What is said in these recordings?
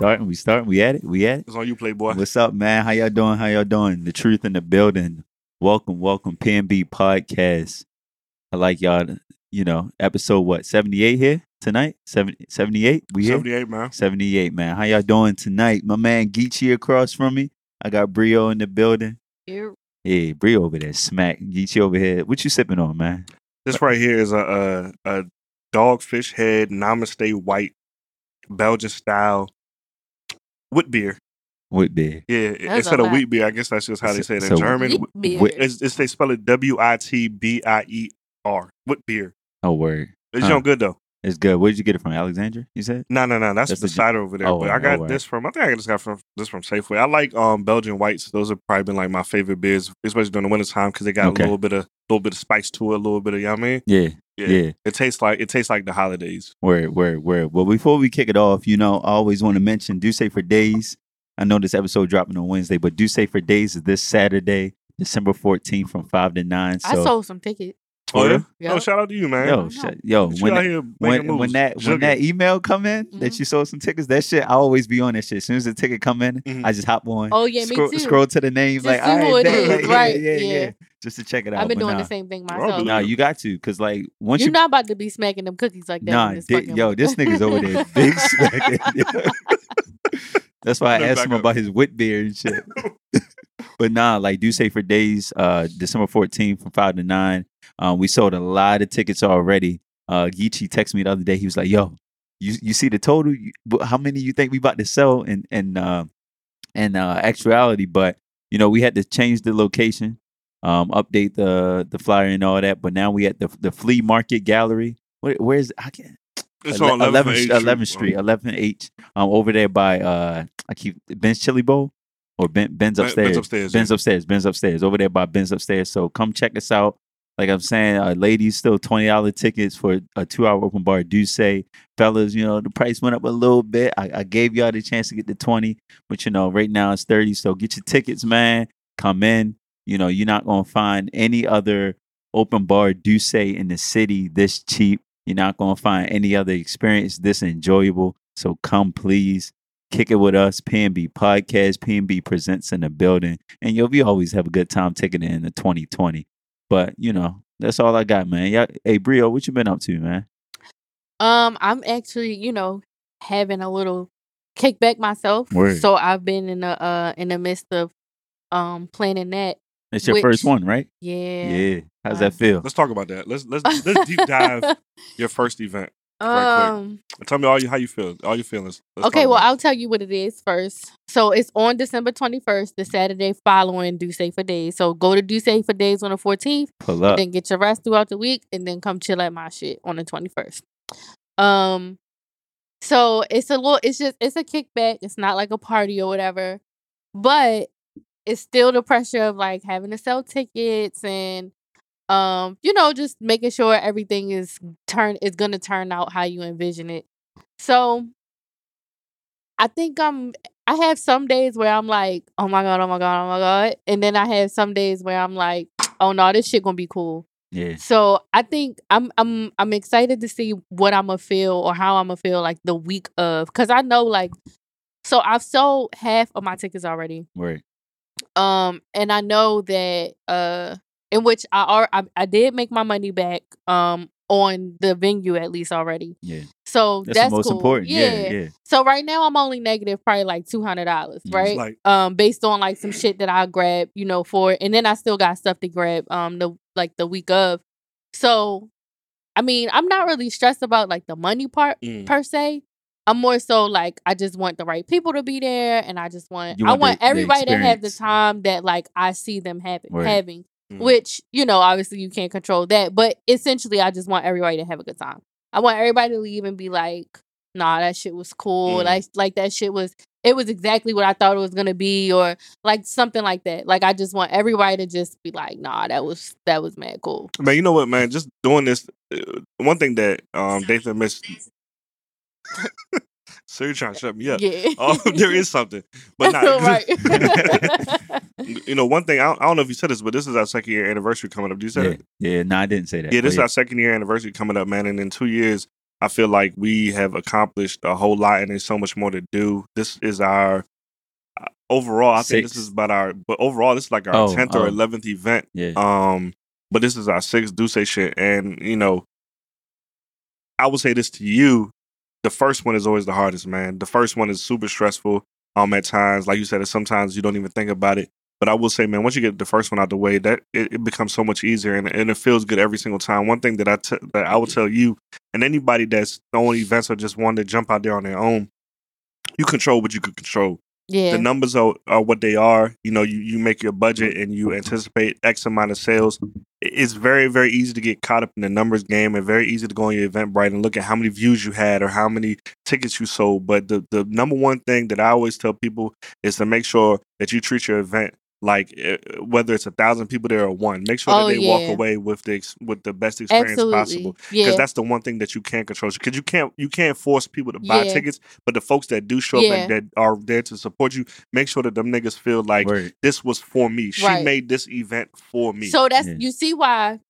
We starting. We starting. We at it. We at it. It's on you, Playboy. What's up, man? How y'all doing? How y'all doing? The truth in the building. Welcome, welcome, PNB podcast. I like y'all. to- You know, episode what? Seventy eight here tonight. 70, 78? We here. 78, man. 78, man. How y'all doing tonight? My man Geechee across from me. I got Brio in the building. Here, Yeah, Brio over there, smack. Geechee over here. What you sipping on, man? This right here is a a, a dogfish head Namaste white Belgian style wheat beer. What beer? Yeah, That's instead of lot. wheat beer, I guess that's just how they say it in So- German. Wheat beer. It's, it's they spell it W I T B I E R. Wheat beer. Oh, word. It's Huh. young good though. It's good. Where did you get it from? Alexandria, you said? No, no, no. That's, That's the the- cider over there. oh, but I oh, got wow. this from. I think I just got from this from Safeway. I like um Belgian whites. Those have probably been like my favorite beers, especially during the winter time because they got Okay. a little bit of little bit of spice to it, a little bit of you know what I mean. Yeah, yeah. It tastes like it tastes like the holidays. Word, word, word. Well, before we kick it off, you know, I always want to mention Do Say for Days. I know this episode dropping on Wednesday, but Do Say for Days is this Saturday, December 14th from 5 to 9. So, I sold some tickets. Oh yeah. Yeah. Oh, shout out to you, man. yo, sh- yo, when out that, here when, when moves. that when that email come in that Mhm. you sold some tickets, that shit, I always be on that shit. As soon as the ticket come in, Mhm. I just hop on. Oh yeah, me too. scroll to the names, Just like, see all who right, it bet, is, like, yeah, right, yeah, yeah, yeah. just to check it out. I've been doing nah, the same thing Well, myself. Nah, you got to, cause like once You're you not about to be smacking them cookies like that. Nah, this di- fucking- yo, this nigga's over there big smacking. That's why I asked him up. about his wit beer and shit. But nah, like do say for days, uh, December 14th from five to nine. Um, we sold a lot of tickets already. Uh, Geechee texted me the other day. He was like, "Yo, you you see the total? You- How many you think we about to sell?" And and uh, and uh, actuality, but you know, we had to change the location, um, update the the flyer and all that. But now we at the the flea market gallery. Where, where's I can't It's on 11th, 11th, 11th 11th Street, 11th H, um, over there by uh, I keep Ben's Chili Bowl or ben, Ben's Ben- upstairs. Ben's upstairs, Ben's yeah. upstairs. Ben's upstairs. Over there by Ben's upstairs. So come check us out. Like I'm saying, uh, ladies, still twenty dollar tickets for a two hour open bar. Do say, fellas, you know the price went up a little bit. I, I gave y'all the chance to get the twenty, but you know right now it's thirty. So get your tickets, man. Come in. You know you're not gonna find any other open bar do say in the city this cheap. You're not gonna find any other experience this enjoyable. So come please kick it with us. PNB Podcast, PNB presents in the building, and yo, we always have a good time taking it in the 2020. But you know, that's all I got, man. Yeah, hey Brio, what you been up to, man? Um, I'm actually, you know, having a little kickback myself. Word. So I've been in the uh in the midst of um planning that. It's your Which- first one, right? Yeah. Yeah. How's Um, that feel? Let's talk about that. Let's let's let's deep dive your first event. Right um. Tell me all you how you feel, all your feelings. Let's Okay, well, I'll tell you what it is first. So it's on December 21st, the Saturday following Do Say for Days. So go to Do Say for Days on the 14th, Pull up. then get your rest throughout the week, and then come chill at my shit on the 21st. Um, so it's a little, it's just, it's a kickback. It's not like a party or whatever, but it's still the pressure of like having to sell tickets and, um, you know, just making sure everything is turn is gonna turn out how you envision it. So I think I'm I have some days where I'm like, oh my god, oh my god, oh my god. And then I have some days where I'm like, oh no, this shit gonna be cool. Yeah. So I think I'm I'm I'm excited to see what I'm gonna feel or how I'm gonna feel like the week of because I know like so I've sold half of my tickets already. Right. Um and I know that uh in which I are I, I did make my money back um on the venue at least already. Yeah. So That's, that's, the most cool. important. Yeah. Yeah. So right now I'm only negative probably like two hundred dollars, right? like- um, based on like some shit that I grabbed, you know, for and then I still got stuff to grab um the like the week of. So I mean, I'm not really stressed about like the money part Mm. per se. I'm more so like I just want the right people to be there and I just want You I want the- want the everybody to have the time that like I see them having Word. having. Mm. Which, you know, obviously you can't control that. But essentially I just want everybody to have a good time. I want everybody to leave and be like, nah, that shit was cool. Mm. Like like that shit was it was exactly what I thought it was gonna be, or like something like that. Like I just want everybody to just be like, nah, that was that was mad cool. Man, you know what, man? Just doing this. Uh, one thing that um Dathan missed. so you're trying to shut me up? Yeah. Oh, there is something, but not right. you know, one thing I don't, I don't know if you said this, but this is our second year anniversary coming up. Do you say Yeah. that? Yeah. No, I didn't say that. Yeah, this but is our second year anniversary coming up, man. And in two years, I feel like we have accomplished a whole lot, and there's so much more to do. This is our uh, overall. I think this is about our, but overall, this is like our Oh, tenth or oh. eleventh event. Yeah. Um, but this is our sixth do say shit, and you know, I will say this to you: the first one is always the hardest, man. The first one is super stressful. Um, at times, like you said, sometimes you don't even think about it. But I will say, man, once you get the first one out the way, that it, it becomes so much easier, and, and it feels good every single time. One thing that I t- that I will tell you, and anybody that's throwing events or just wanting to jump out there on their own, you control what you can control Yeah. the numbers are, are what they are. You know, you, you make your budget and you anticipate X amount of sales. It's very, very easy to get caught up in the numbers game and very easy to go on your Eventbrite and look at how many views you had or how many tickets you sold. But the, the number one thing that I always tell people is to make sure that you treat your event like uh, whether it's a thousand people there or one, make sure Oh, that they walk away with the ex- with the best experience Absolutely. possible because Yeah. that's the one thing that you can't control. Because you can't you can't force people to buy Yeah. tickets, but the folks that do show Yeah. up and that are there to support you, make sure that them niggas feel like Word. this was for me. She Right. made this event for me. So that's Yeah. you see why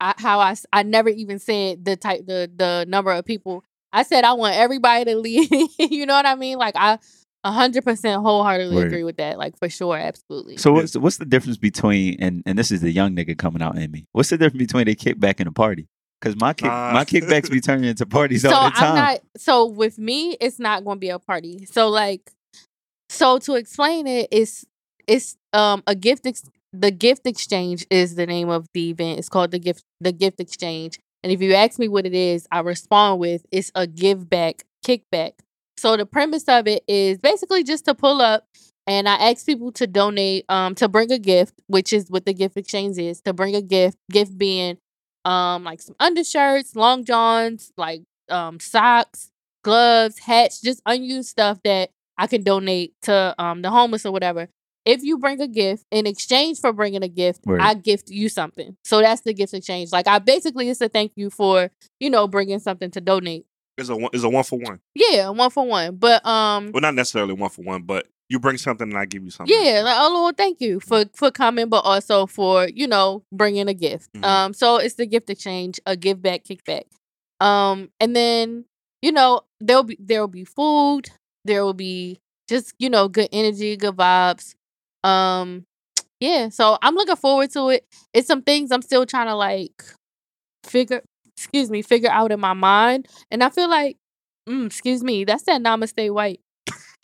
I, how I s- I never even said the type the the number of people. I said I want everybody to leave. you know what I mean? Like I a hundred percent wholeheartedly Word. agree with that. Like for sure, absolutely. So what's what's the difference between and and this is the young nigga coming out in me? What's the difference between a kickback and a party? Because my kick Ah. my kickbacks be turning into parties so all the time. I'm not. So with me, it's not going to be a party. So like, so to explain it, it's it's um a gift. Ex- the gift exchange is the name of the event. It's called the gift the gift exchange. And if you ask me what it is, I respond with it's a give back kickback. So the premise of it is basically just to pull up and I ask people to donate um to bring a gift, which is what the gift exchange is, to bring a gift, gift being um like some undershirts, long johns, like um socks, gloves, hats, just unused stuff that I can donate to um the homeless or whatever. If you bring a gift in exchange for bringing a gift, Word. I gift you something. So that's the gift exchange. Like I basically it's a thank you for you know bringing something to donate. It's a one, it's a one for one. Yeah, one for one. But um, Well, not necessarily one for one, but you bring something and I give you something. yeah, like, oh Lord, thank you for for coming, but also for you know bringing a gift. Mhm. Um, so it's the gift exchange, a give back, kickback. Um, and then you know there'll be there'll be food, there will be just you know good energy, good vibes. Um, yeah, so I'm looking forward to it. It's some things I'm still trying to like figure, excuse me, figure out in my mind, and I feel like, mm, excuse me, that's that namaste white.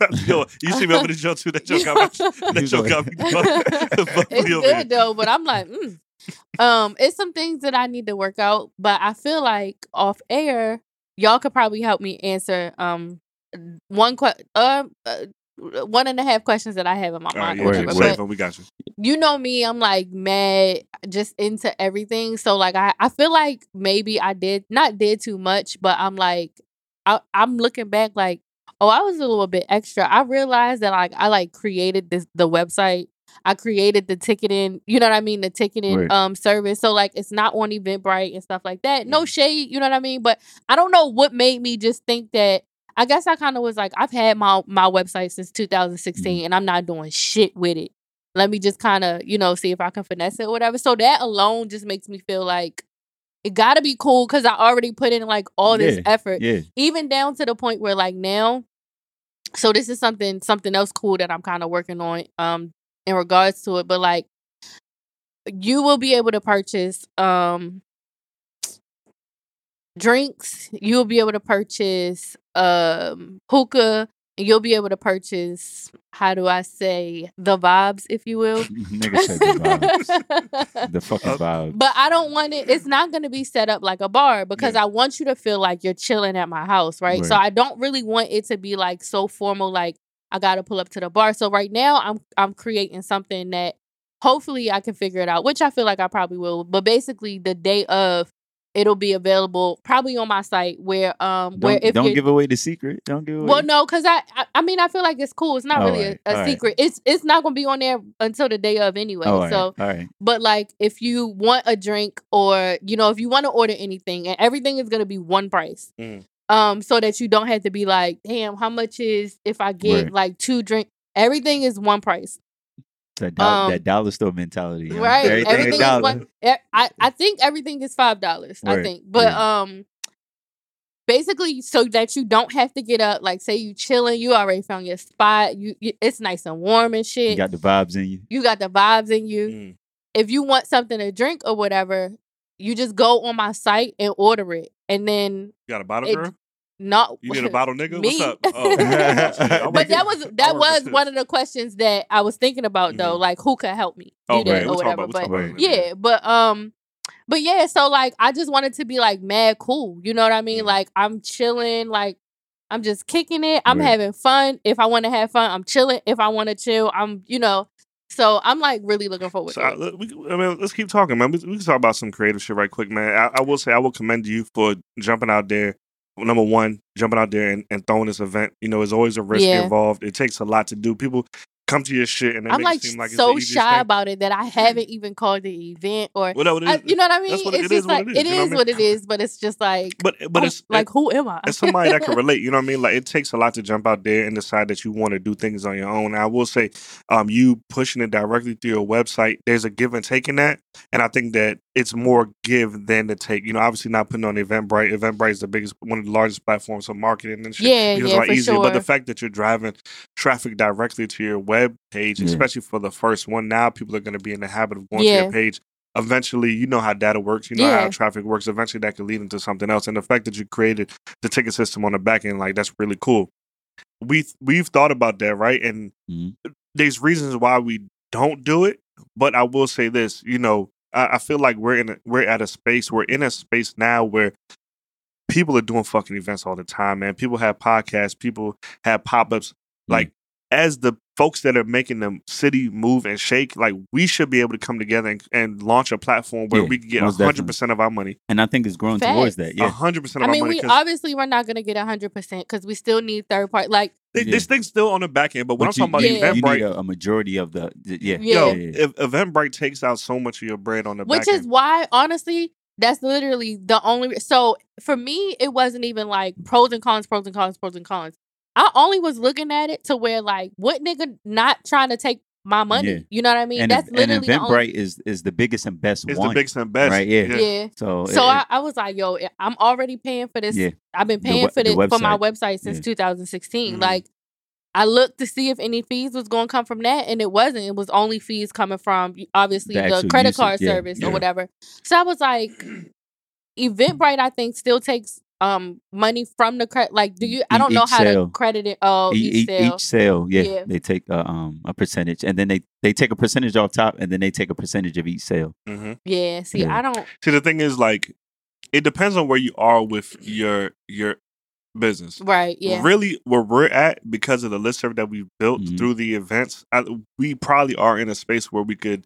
Yo, you see me over the joke too. That joke got me. That joke got me. it's bubbly over here. good though, but I'm like, mm. um, it's some things that I need to work out. But I feel like off air, y'all could probably help me answer um one que- uh, uh one and a half questions that I have in my All right, mind. yeah, yeah, whatever. word. But Safe, we got you. you know me, I'm like mad just into everything. So like I, I feel like maybe I did not did too much, but I'm like I, I'm looking back like, oh, I was a little bit extra. I realized that like I like created this the website. I created the ticketing, you know what I mean, the ticketing Word. um service. So like it's not on Eventbrite and stuff like that. No Mhm. shade, you know what I mean? But I don't know what made me just think that I guess I kind of was like, I've had my my website since 2016 and I'm not doing shit with it. Let me just kind of, you know, see if I can finesse it or whatever. So that alone just makes me feel like it gotta be cool because I already put in like all this Yeah, effort Yeah. even down to the point where like now so this is something something else cool that i'm kind of working on um in regards to it but like you will be able to purchase um drinks you'll be able to purchase um hookah you'll be able to purchase how do i say the vibes if you will Nigga said the vibes. The fucking vibes. but I don't want it. It's not going to be set up like a bar because Yeah. I want you to feel like you're chilling at my house, right? So I don't really want it to be like so formal. Like I got to pull up to the bar. So right now I'm I'm creating something that hopefully I can figure it out, which I feel like I probably will. But basically, the day of, it'll be available probably on my site where um where Don't, if don't give away the secret. Don't give away. well, no, because I, I I mean I feel like it's cool. It's not really Alright, a, a alright. secret. It's it's not gonna be on there until the day of anyway. all right. So all right. but like if you want a drink or you know if you want to order anything and everything is gonna be one price. Mm. Um, so that you don't have to be like, damn, how much is if I get Right. like two drink? Everything is one price, That, dollar, Um, that dollar store mentality. huh? right? Everything, Everything, is dollar. one. I I think everything is five dollars. I think, but yeah. um, basically so that you don't have to get up. Like say you chilling, you already found your spot. You, you it's nice and warm and shit. You got the vibes in you. you got the vibes in you. Mm. If you want something to drink or whatever, you just go on my site and order it. And then You got a bottle It- girl? Not You need a bottle nigga? Me? What's up? Oh. I but that was that was one of the questions that I was thinking about though, Mhm. like who could help me do Oh, that or whatever. about, but in yeah, but um, but yeah, so like I just wanted to be like mad cool. You know what I mean? Mhm. Like I'm chilling, like I'm just kicking it. I'm Right. having fun. If I want to have fun, I'm chilling. If I want to chill, I'm you know. So I'm like really looking forward So to I, it. let- we, I mean, let's keep talking, man. We, we can talk about some creative shit right quick, man. I, I will say I will commend you for jumping out there. Number one, jumping out there and, and throwing this event. You know, there's always a risk Yeah. involved. It takes a lot to do. People come to your shit and I'm like it like it's so shy thing. about it that I haven't even called the event or Well, no, I, you know what I mean? that's what it's it is just what like it is, it know what I mean? what it is, but it's just like but but oh, it's like who am I? as somebody that can relate, you know what I mean? Like it takes a lot to jump out there and decide that you want to do things on your own. And I will say, um, you pushing it directly through your website, there's a give and take in that. And I think that it's more give than the take. You know, obviously not putting on Eventbrite. Eventbrite is the biggest one of the largest platforms for marketing and shit. Yeah, It's yeah, a lot for easier. But the fact that you're driving traffic directly to your web page, Yeah. especially for the first one, now people are gonna be in the habit of going to Yeah. your page. Eventually, you know how data works, you know how traffic works. Eventually that could lead into something else. And the fact that you created the ticket system on the back end, like that's really cool. We we've thought about that, right? And Mhm. there's reasons why we don't do it, but I will say this, you know, I, I feel like we're in a, we're at a space, we're in a space now where people are doing fucking events all the time, man. People have podcasts, people have pop-ups. Mhm. Like as the folks that are making the city move and shake, like we should be able to come together and, and launch a platform where Yeah, we can get most hundred percent of our money. And I think it's growing towards that. Yeah. hundred percent I of mean, our money. we 'cause obviously we're not gonna get hundred percent because we still need third party. Like, they- Yeah. This thing's still on the back end, but when But I'm talking you, about Yeah. you Eventbrite, need a, a majority of the, the- yeah. Yeah. yo, yeah, yeah. if Eventbrite takes out so much of your bread on the which back is end, why, honestly, that's literally the only. So for me, it wasn't even like pros and cons, pros and cons, pros and cons. I only was looking at it to where like, what nigga not trying to take my money? Yeah. You know what I mean? and, that's and literally the only. Eventbrite is is the biggest and best one. it's one. the biggest and best. Right, yeah. Yeah. So, So it- I, I was like, yo, I'm already paying for this. Yeah. I've been paying we- for the this for my website. website since Yeah. 2016. Mhm. Like, I looked to see if any fees was going to come from that, and it wasn't. It was only fees coming from obviously The the, credit usage, card yeah, service yeah. or whatever. So I was like, Eventbrite, I think, still takes um money from the credit. Like, do you? I don't know how sale. to credit it. Oh, E- each, each, sale. each sale, yeah, Yeah. they take a, um a percentage, and then they they take a percentage off top, and then they take a percentage of each sale. hmm yeah. See, Yeah. I don't. See, the thing is, like, it depends on where you are with your your business. Right. Yeah. Really, where we're at because of the listserv that we've built Mhm. through the events, I, we probably are in a space where we could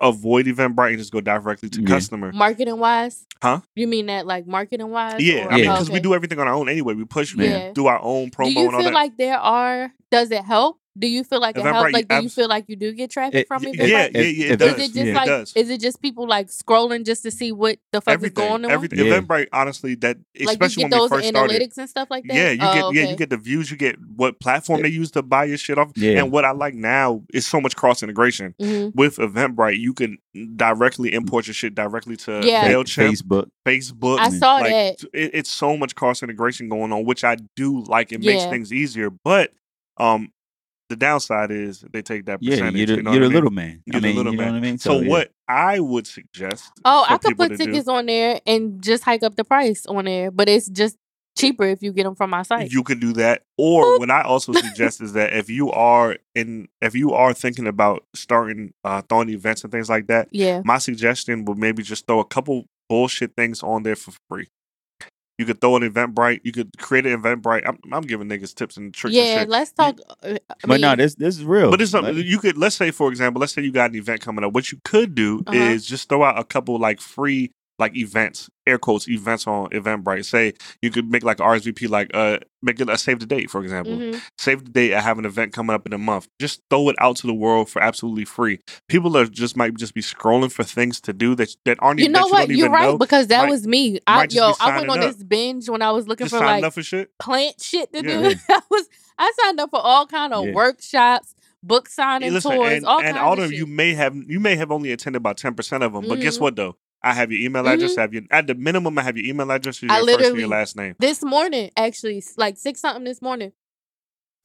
avoid Eventbrite and just go directly to Yeah. customer. Marketing wise. Huh? You mean that like marketing wise? Yeah, I mean, Yeah. because we do everything on our own anyway. We push, we do our own promo Do you feel like there are? Does it help? Do you feel like it Eventbrite, helps? Like, do you feel like you do get traffic It- from Y- it? yeah, yeah, yeah, it if does. Is it just Yeah. it like? does. Is it just people like scrolling just to see what the fuck everything, is going on? everything. Yeah. Eventbrite, honestly, that Like especially you when get we those first started. analytics and stuff like that. Yeah, you Oh, get yeah, you get the views, you get what platform they use to buy your shit off. Yeah, And what I like now is so much cross integration Mhm. with Eventbrite. You can directly import your shit directly to Yeah. Mailchimp, Facebook. Facebook. I saw like, that. it, it's so much cross integration going on, which I do like. It makes things easier, but um, the downside is they take that Yeah, percentage. you're the, you know you're what I the mean? little man. You're I the mean, little you know man. what I mean. So yeah. what I would suggest, Oh, for I could put to do- tickets on there and just hike up the price on there, but it's just cheaper if you get them from my site. You could do that. Or what I also suggest is that if you are in if you are thinking about starting uh throwing events and things like that, yeah. my suggestion would maybe just throw a couple bullshit things on there for free. You could throw an Eventbrite. You could create an Eventbrite. I'm, I'm giving niggas tips and tricks and Yeah, shit. let's talk. uh, I But no, this this is real. But it's something Like, you could let's say for example, let's say you got an event coming up. What you could do Uh-huh. is just throw out a couple like free like events, air quotes events on Eventbrite. Say you could make like a RSVP, like uh make it a save the date, for example. mhm. Save the date. I have an event coming up in a month. Just throw it out to the world for absolutely free. People are just might just be scrolling for things to do that that aren't You know you what? You're even right know. because that Might- was me. I yo, I went on up. this binge when I was looking Just for like for shit. plant shit to Yeah. do. I was I signed up for all kind of Yeah. workshops, book signing Listen, tours, and, all and kinds all of of you may have you may have only attended about ten percent of them, but guess Mhm. what though? I have your email address. Mhm. I have your at the minimum. I have your email address. Your I first and your last name. This morning, actually, like six something this morning,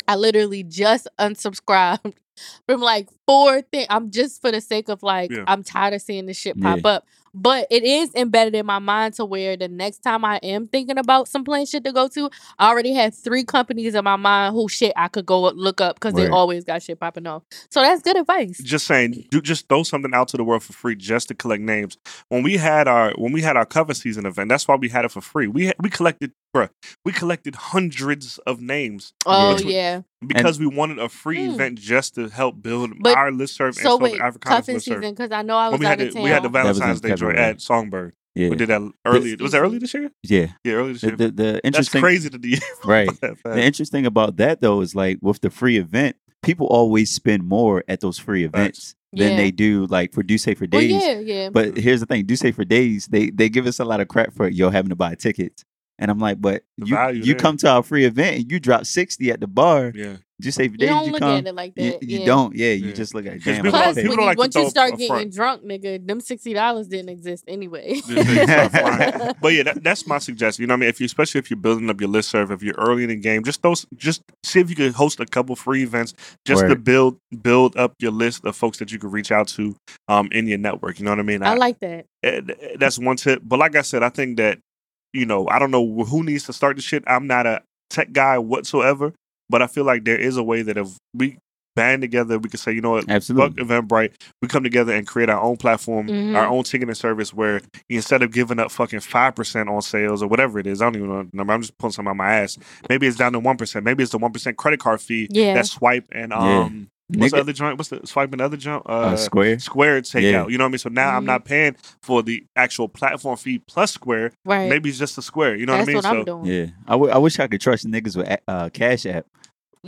I literally just unsubscribed from like four things. I'm just for the sake of like, Yeah. I'm tired of seeing this shit pop up. But it is embedded in my mind to where the next time I am thinking about some plane shit to go to, I already have three companies in my mind who shit I could go look up because they always got shit popping off. So that's good advice. just saying do just throw something out to the world for free just to collect names when we had our when we had our cuffing season event that's why we had it for free we we collected bruh, we collected hundreds of names Oh yeah. Because we wanted a free Hmm. event just to help build But- our listserv and So so wait, the cuffing season because I know I was When we out had of the, town. we had the That was in Valentine's Day joint February. at Songbird. Yeah, We did that early. Was it early this year? yeah. Yeah, early this year. the, the That's interesting, crazy to do. right? The interesting about that though is like with the free event, people always spend more at those free events than Yeah. they do like for do say for well, days. yeah, yeah. But here's the thing: do say for days, they they give us a lot of crap for yo having to buy tickets, and I'm like, but The you you there. come to our free event and you drop sixty at the bar. yeah. Do say for you don't you look come. at it like that. you yeah. don't, yeah. You Yeah. just look at 'Cause damn. people Plus, paid. when you, like once you start getting front. drunk, nigga, them sixty dollars didn't exist anyway. Just they start flying. but yeah, that, that's my suggestion. You know what I mean? If you, especially if you're building up your listserv, if you're early in the game, just those, just see if you could host a couple free events just to build build up your list of folks that you can reach out to um in your network. You know what I mean? I like that. eh, that's one tip. But like I said, I think that you know I don't know who needs to start the shit. I'm not a tech guy whatsoever, but I feel like there is a way that if we band together, we could say, you know what, fuck Absolutely. Eventbrite, we come together and create our own platform, Mhm. our own ticketing service where instead of giving up fucking five percent on sales or whatever it is, I don't even know the number. I'm just pulling something out my ass. Maybe it's down to one percent. Maybe it's the one percent credit card fee Yeah. that swipe and Yeah. um what's the other joint? What's the swipe and other joint? uh, Square. Square takeout. Yeah. You know what I mean? So now I'm Mhm. not paying for the actual platform fee plus Square. Right. Maybe it's just a Square. You know That's what I mean? what I'm doing. Yeah, I, w- I wish I could trust niggas with uh, Cash App.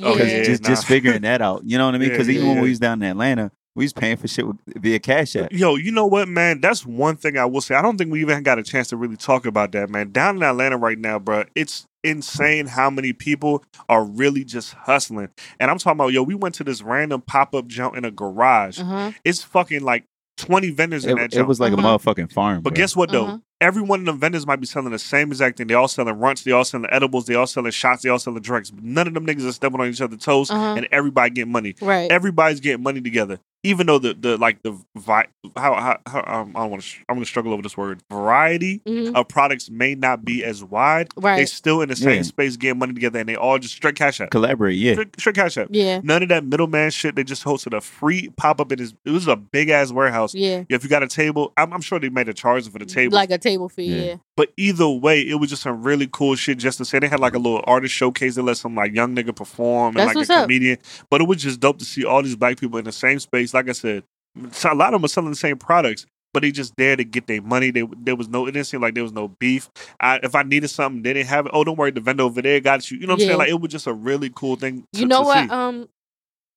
Oh, yeah, just nah. just figuring that out. You know what I mean? Yeah, Because even yeah, when yeah. we was down in Atlanta, we was paying for shit with, via Cash App. Yo, you know what, man? That's one thing I will say. I don't think we even got a chance to really talk about that, man. Down in Atlanta right now, bro, it's insane how many people are really just hustling. And I'm talking about, yo, we went to this random pop up jump in a garage. Uh-huh. It's fucking like 20 vendors in that It, jump. it was like Uh-huh. a motherfucking farm. But bro. guess what though? Uh-huh. Every one of them vendors might be selling the same exact thing. They all selling runts, they all selling edibles, they all selling shots, they all selling drinks. But none of them niggas are stepping on each other's toes, Uh-huh. and everybody getting money. Right. Everybody's getting money together. Even though the the like the vi- how how, how um, I don't want to I'm gonna struggle over this word variety Mhm. of products may not be as wide. They Right. still in the same Yeah. space getting money together, and they all just straight cash out. collaborate. Yeah, Straight, straight cash out. Yeah. None of that middleman shit. They just hosted a free pop up in his. It was a big ass warehouse. Yeah. If you got a table, I'm, I'm sure they made a charge for the table. Like a table fee. Yeah. Yeah. But either way, it was just some really cool shit just to say. They had like a little artist showcase. They let some like young nigga perform and That's like what's a up. comedian. But it was just dope to see all these black people in the same space. Like I said, a lot of them are selling the same products, but they just there to get their money. They, there was no, it didn't seem like there was no beef. I, if I needed something, they didn't have it. Oh, don't worry, the vendor over there got you. You know what I'm saying? Like it was just a really cool thing. To, You know to what? See. Um,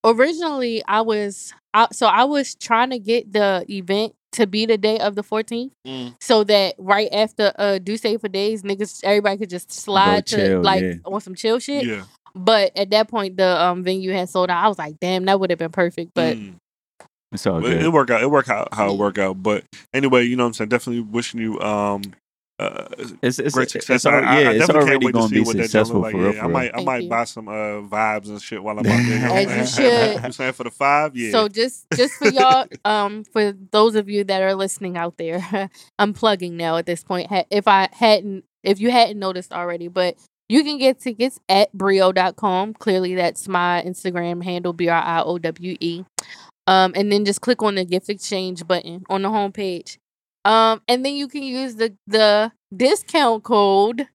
originally I was I, so I was trying to get the event to be the day of the 14th, Mm. so that right after uh do say for days, niggas everybody could just slide to like yeah. on some chill shit. Yeah. But at that point, the um venue had sold out. I was like, damn, that would have been perfect. But Mm. It's all good. it, it worked out. It work out how it work out. But anyway, you know what I'm saying? Definitely wishing you um uh, it's it's, great it's, success. it's al- I, I, yeah, I it's definitely already can't wait to gonna see be what that successful look like. for real. Yeah, I might, I might you. buy some uh, vibes and shit while I'm out there. As you should. you saying for the five? Yeah. So just just for y'all, um, for those of you that are listening out there, I'm plugging now at this point. If I hadn't, if you hadn't noticed already, but you can get tickets at brio.com. Clearly, that's my Instagram handle, B R I O W E. Um, and then just click on the gift exchange button on the homepage. Um, and then you can use the the discount code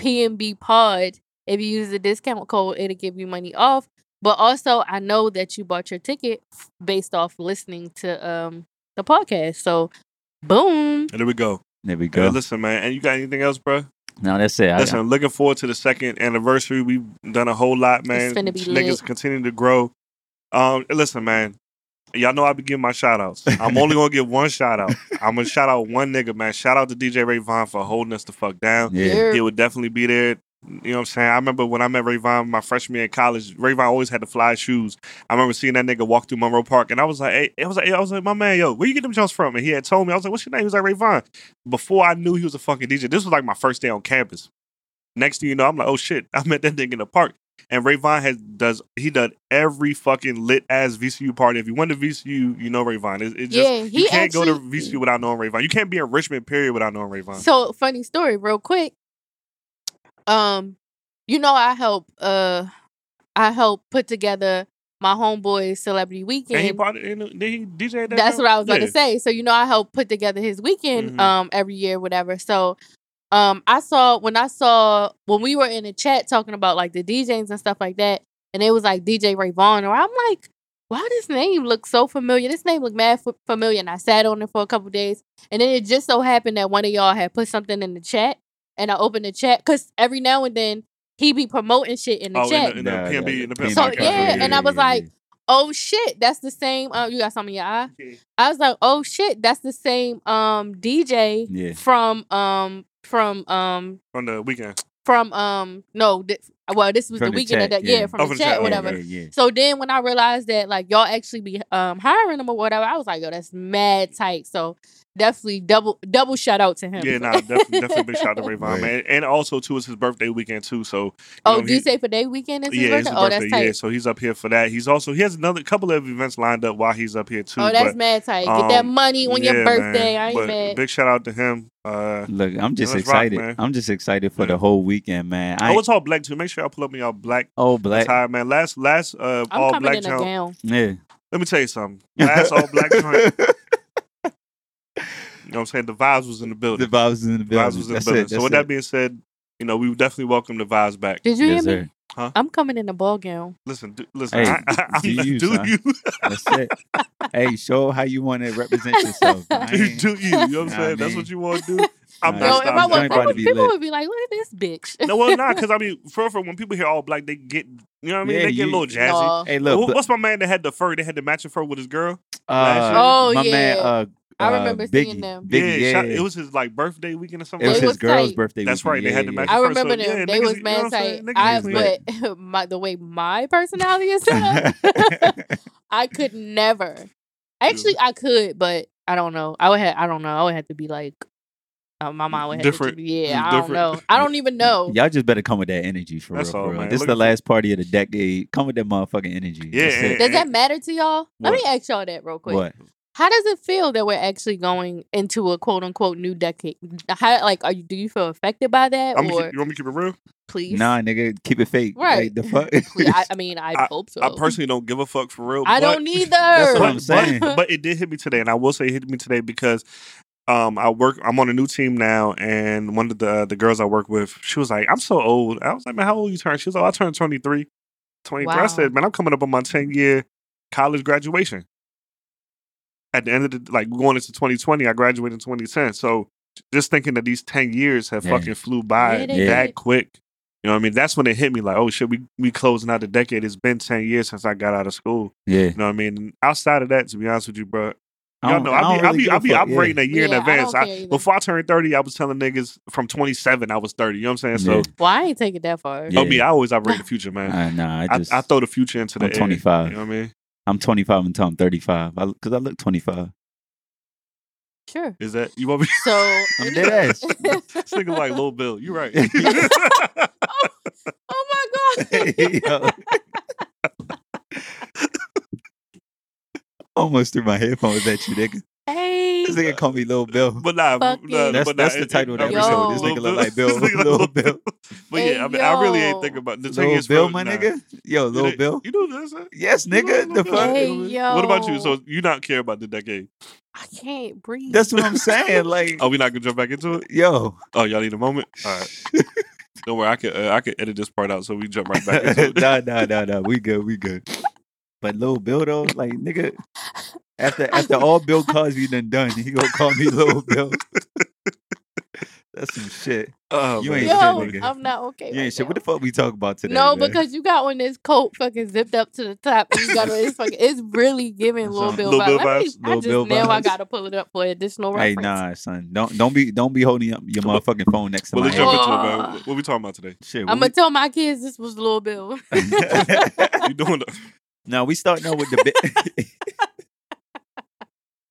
PNB Pod. If you use the discount code, it'll give you money off. But also, I know that you bought your ticket based off listening to um the podcast. So, boom. there we go. There we Hey, go. listen, man. And you got anything else, bro? no, that's it. Listen, I'm looking forward to the second anniversary. We've done a whole lot, man. finna be Niggas lit. continue to grow. Um, listen, man. Y'all know I be giving my shout outs. I'm only gonna give one shout out. I'm gonna shout out one nigga, man. Shout out to DJ Ray Vaughn for holding us the fuck down. yeah. He would definitely be there You know what I'm saying? I remember when I met Ray Rayvon my freshman year in college, Rayvon always had the fly shoes. I remember seeing that nigga walk through Monroe Park and I was like, hey, I was like, I was like, my man, yo, where you get them jumps from? And he had told me, I was like, what's your name? He was like, Rayvon. Before I knew he was a fucking DJ, this was like my first day on campus. Next thing you know, I'm like, oh shit, I met that nigga in the park. And Rayvon has does he done every fucking lit ass VCU party. If you went to VCU, you know Rayvon. It, it just Yeah, he you can't go to VCU without knowing Rayvon. You can't be in Richmond period without knowing Rayvon. So funny story, real quick. Um, you know, I help. Uh, I help put together my homeboy celebrity weekend. and he part of, and did he DJ that? That's joint? what I was about to say. So you know, I help put together his weekend Mhm. um every year, whatever. So um I saw when I saw when we were in a chat talking about like the DJs and stuff like that, and it was like DJ Ray Vaughn, or I'm like, why this name look so familiar? This name look mad f- familiar, and I sat on it for a couple days, and then it just so happened that one of y'all had put something in the chat, and I opened the chat because every now and then he be promoting shit in the Oh, chat. in the, in the Nah, PNB, yeah, in the the So, podcast. yeah, and I was like, oh shit, that's the same. Uh, you got something in your eye? I was like, oh shit, that's the same um DJ Yeah. from um from um on the weekend. from um no well this was From the the weekend of that yeah, yeah. from Oh, the from the chat chat, whatever. Yeah, yeah. So then when I realized that like y'all actually be um hiring him or whatever, I was like, yo, that's mad tight. So definitely double double shout out to him. Yeah, nah, definitely, definitely big shout out to Rayvon, Right. man. And also too, it's his birthday weekend too. So oh, know, do you say for day weekend is his yeah, birthday? his oh, birthday. that's tight. Yeah, so he's up here for that. He's also he has another couple of events lined up while he's up here too. oh, that's but, mad tight. Get that um, money on yeah, your birthday. man. I ain't But mad. Big shout out to him. Uh, Look, I'm just let's rock, excited. I'm just excited for Yeah. the whole weekend, man. I oh, it's all black too. Make sure y'all pull up in y'all black oh black. attire, man. Last last uh I'm all coming black in a gown. Yeah. Let me tell you something. Last all black joint. You know what I'm saying? The vibes was in the the building. vibes in the The vibes was in the That's building. it. so with it. that being said, you know, we would definitely welcome the vibes back. Did you yes, hear me? sir. Huh? I'm coming in a ball gown. Listen, do, listen. Hey, I, I, do I, you, do you? That's it. hey, show how you want to represent yourself. Do you? You know what I'm Nah, saying? That's what you want to do. I'm Nah, Yo, not if I stopping was, people, about bro. to be people lit. would be like, "Look at this bitch." No, well, not because I mean, for for when people hear all black, they get you know what I mean. Yeah, they get a little jazzy. No. Hey, look. What- but- What's my man that had the fur? They had the matching fur with his girl. uh, Oh, my man. yeah. Uh, I uh, remember Biggie, seeing them. Biggie, yeah, shout- it was his like birthday weekend or something. It was They his was girl's tight. birthday. That's weekend. right, they Yeah, had the yeah. match- I remember so, them. yeah, they niggas- was you man I'm saying? tight. I but my the way my personality is set up, I could never. Actually, I could, but I don't know. I would have. I don't know. I would have to be like. Uh, my mom would have Different. to. Yeah, I Different. don't know. I don't even know. Y'all just better come with that energy for That's real. all, for man. This is the last party of the decade. Come with that motherfucking energy. Yeah, That's Does that matter to y'all? Let me ask y'all that real quick. What? How does it feel that we're actually going into a quote unquote new decade? How like are you? Do you feel affected by that, I'm gonna or keep, you want me to keep it real? please? Nah, nigga, keep it fake. Right. Like, the fuck. I, I mean, I, hope so. I personally don't give a fuck for real. I but- don't either. That's what I'm but, saying. But, but it did hit me today, and I will say it hit me today because um, I work. I'm on a new team now, and one of the the girls I work with, she was like, "I'm so old." I was like, "Man, how old you turn?" She was like, "I turned 23." 23. I said, "Man, I'm coming up on my 10 year college graduation." At the end of the like going into 2020, I graduated in 2010. So just thinking that these 10 years have Yeah. fucking flew by Yeah, that did. quick. You know what I mean? That's when it hit me like, oh shit, we we closing out the decade. It's been 10 years since I got out of school. yeah. You know what I mean? And outside of that, to be honest with you, bro, I y'all don't- know I I'll don't be, I'll really be, give I'll be operating yeah. a year in Yeah, I advance. don't I- before I turned 30, I was telling niggas from 27, I was 30. You know what I'm saying? So, Yeah. well, I ain't take it that far. Yeah. oh, me, I always operate the future, man. Uh, nah, I I, just. I throw the future into the I'm air, 25. You know what I mean? I'm 25 until I'm 35. Because I, look 25. Sure. Is that, you want me? So I'm dead ass. this nigga like Lil Bill. You right. oh my god. Yo. Almost threw my headphones at you, nigga. hey. This nigga called me Lil Bill. but nah, Fuck nah you. That's- but that's nah, the title of the it- episode. This nigga look like Bill. This Lil Bill. But Hey, yeah, I mean, I really ain't thinking about the thing Lil is, Bill, bro, my nah. nigga. Yo, You Lil know- Bill. You know this? huh? Yes, You know nigga. The fuck? Hey, What about you? So you not care about the decade? I can't breathe. That's what I'm saying. Like, Oh, we not gonna jump back into it? yo. Oh, y'all need a moment. All right. Don't worry, I can uh, I can edit this part out so we jump right back into it. nah, nah, nah, nah. We good, we good. But Lil Bill though, like nigga, after after all Bill Cosby done done, he gonna call me Lil Bill. That's some shit. Oh, You man. ain't Yo, shit, nigga. I'm not okay. You ain't right shit. What the now. fuck we talk about today? No, man? because you got on this coat fucking zipped up to the top and you got on this fucking it's really giving That's Lil. Bill Lil vibes. Bill Let me- vibes? I Lil just Bill now I gotta pull it up for additional Hey, nah, son. Don't don't be don't be holding up your motherfucking phone next to Well, my let's jump into it, man. What- What we talking about today? Shit. I'm gonna tell my kids this was Lil Bill. You doing the now we starting out with the bit.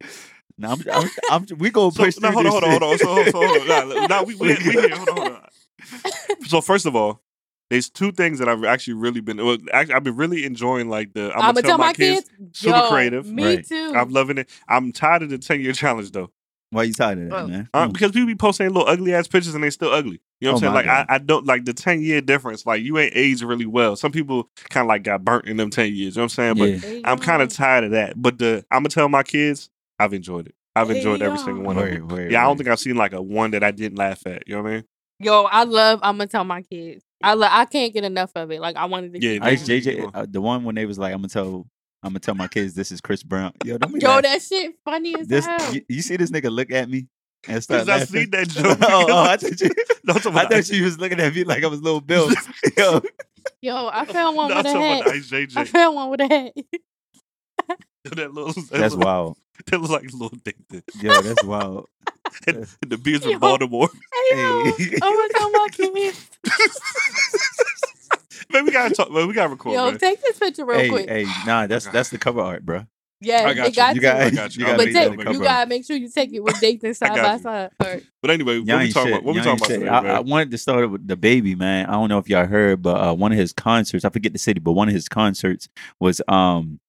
now I'm, I'm, I'm, we gonna so, push no, through hold on, hold on, hold on, hold on, hold on. Nah, nah, we, we, we here. Hold on, hold on. So first of all, there's two things that I've actually really been. Well, actually, I've been really enjoying like the. I'm, I'm gonna tell my kids. super Yo, creative. Me Right. too. I'm loving it. I'm tired of the 10 year challenge though, Why you tired of that, Oh. man? uh, because people be posting little ugly ass pictures and they still ugly. You know what Oh, I'm saying? Like I, God. I don't like the 10 year difference. Like you ain't aged really well. Some people kind of like got burnt in them 10 years. You know what I'm saying? But yeah. There you I'm kind of tired of that. But the I'm gonna tell my kids I've enjoyed it. I've Hey, enjoyed every single one of them. Word, word, Yeah, I don't think I've seen like a one that I didn't laugh at. You know what I mean? Yo, I love. I'm gonna tell my kids. I lo- I can't get enough of it. Like I wanted to. Yeah, keep I. JJ uh, the one when they was like, I'm gonna tell I'm gonna tell my kids this is Chris Brown. Yo, don't be Yo, laughing. that shit funny as this hell. you, you see this nigga look at me and start Because I laughing. seen that joke. oh, oh, I thought you, No, I'm talking I about thought she was looking at me like I was little Bill. Yo, Yo, I found one with a hat. I IJJ. found one with a hat. that little, that that's look, wild. That was like little Nathan. Yo, that's wild. And, and the beers Yo. in Baltimore. Hey, yo, Hey. I'm gonna tell my kids. man, we gotta talk. Man, we gotta record. Yo, man. take this picture real hey, quick. hey, nah, that's that's the cover art, bro. Yeah, I got it got you. You got, I got you. you I'll got but make to take, you gotta make sure you take it with Nathan side by side. All right. But anyway, what Y'all we talking shit. about? What we Y'all talking about today, I. I wanted to start with the baby, man. I don't know if y'all heard, but uh, one of his concerts, I forget the city, but one of his concerts was um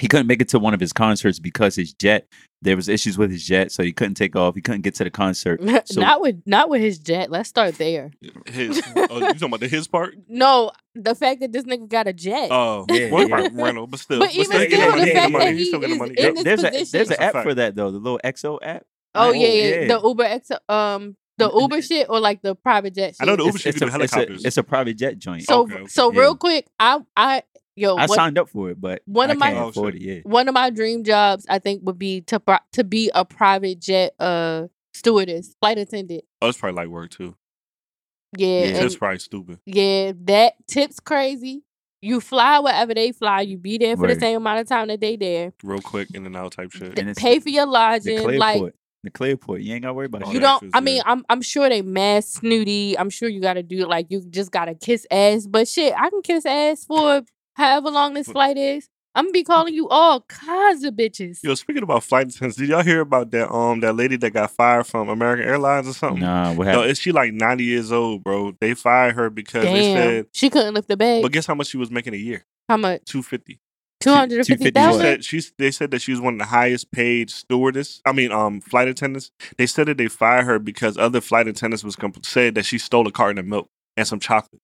he couldn't make it to one of his concerts because his jet there was issues with his jet, so he couldn't take off. He couldn't get to the concert. So- not with not with his jet. Let's start there. His, oh, you talking about the his part? No, the fact that this nigga got a jet. Oh, Yeah, well, yeah. might rental, but still. But even still, still, the money, he get fact money. that He he still is money. in Yep. this a position. there's an app for that though, the little XO app. oh Oh, yeah, yeah, yeah. the Uber X, um, the Uber shit or like the private jet. Shit. I know the Uber It's, shit it's, a, do it's, a, it's a private jet joint. So Okay, okay. so Yeah. real quick, I I yo I what- signed up for it, but one I of my- can't Oh, afford it. Yeah, one of my dream jobs I think would be to to be a private jet uh stewardess, flight attendant. Oh, it's probably like work too. Yeah, Yeah. and It's probably stupid. yeah, that tips crazy. You fly wherever they fly. You be there for the same amount of time that they there. Real quick, in and out type shit. And it's Pay for your the lodging. Clearport, Like the Clearport. You ain't gotta worry about Oh, you don't. I mean, good. I'm I'm sure they mad snooty. I'm sure you got to do it like you just gotta kiss ass. But shit, I can kiss ass for however long this flight is. I'm gonna be calling you all kinds of bitches. Yo, speaking about flight attendants, did y'all hear about that um that lady that got fired from American Airlines or something? Nah, what Yo, happened? is she like 90 years old, bro? They fired her because they said, she couldn't lift the bag. but guess how much she was making a year? How much? 250. Two hundred and fifty She What? thousand. said she's they said that she was one of the highest paid stewardess. I mean, um, flight attendants. They said that they fired her because other flight attendants was comp- said that she stole a carton of milk and some chocolate.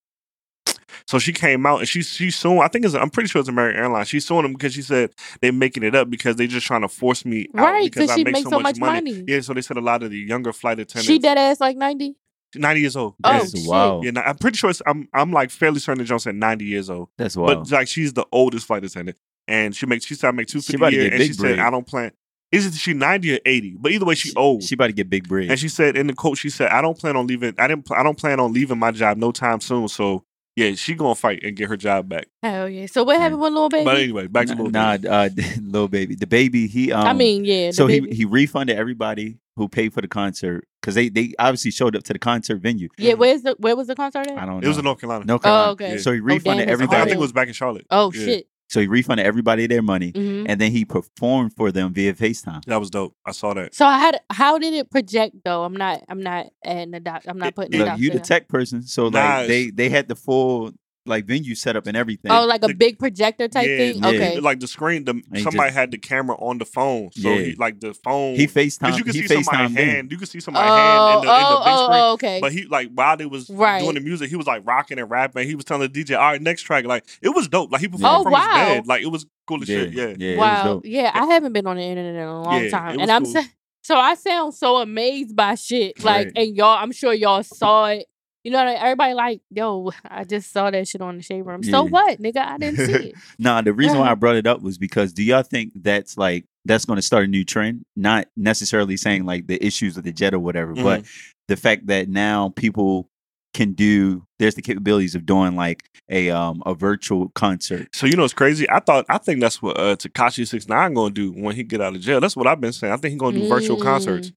So she came out and she she's suing. I think it's I'm pretty sure it's American Airlines. She's suing them because she said they're making it up because they're just trying to force me out Right, because 'cause I she make makes so, so much, much money. money. Yeah, so they said a lot of the younger flight attendants. She dead ass like ninety. 90 years old. Oh, That's shit. wild. Yeah, I'm pretty sure it's, I'm I'm like fairly certain that Jones said 90 years old. That's wild. But like she's the oldest flight attendant, and she makes she said I make two She a year, and big she said. I don't plan. Is it she ninety or eighty? But either way, she, old. She about to get big bread. and she said in the quote, she said I don't plan on leaving. I didn't. pl- I don't plan on leaving my job no time soon. So yeah, she gonna fight and get her job back. Hell yeah. So what Yeah. happened with little baby? But anyway, back to nah, little nah, Baby. uh, little baby. The baby. He. Um, I mean, yeah. so he he refunded everybody who paid for the concert because they they obviously showed up to the concert venue. yeah. Where's the where was the concert at? I don't know. It was in North Carolina. North Carolina. Oh, okay. Yeah. So he refunded it's I think, I think it was back in Charlotte. Oh Yeah. shit. So he refunded everybody their money, hmm and then he performed for them via FaceTime. That was dope. I saw that. So I had how did it project though? I'm not I'm not adding the doc. I'm not putting it- it Look, you the tech person, so like they they had the full like venue set up and everything. Oh, like a the- big projector type yeah, thing. yeah. Okay. Like the screen, the somebody just- had the camera on the phone, so Yeah. he like the phone. he FaceTime. you can he see somebody's FaceTime them. hand. You can see somebody's oh, hand in the, in the oh, big oh, screen. oh, okay. But he like while they was Right. doing the music, he was like rocking and rapping. He was telling the DJ, "All right, next track." Like it was dope. Like he performed Oh, from wow. his bed. Like it was cool as Yeah, shit. Yeah. yeah, wow. dope. Yeah, I haven't been on the internet in a long Yeah, time, and was I'm cool. so I sound so amazed by shit. Like, Right. and y'all, I'm sure y'all saw it. You know, everybody like, yo, I just saw that shit on the shade room. So what, nigga? I didn't see it. Nah, the reason why I brought it up was because do y'all think that's like that's going to start a new trend. Not necessarily saying like the issues of the jet or whatever, Mm-hmm. but the fact that now people can do there's the capabilities of doing like a um a virtual concert. So you know it's crazy. I thought I think that's what uh, Tekashi Six Nine gonna do when he get out of jail. That's what I've been saying. I think he's gonna do virtual Mm. concerts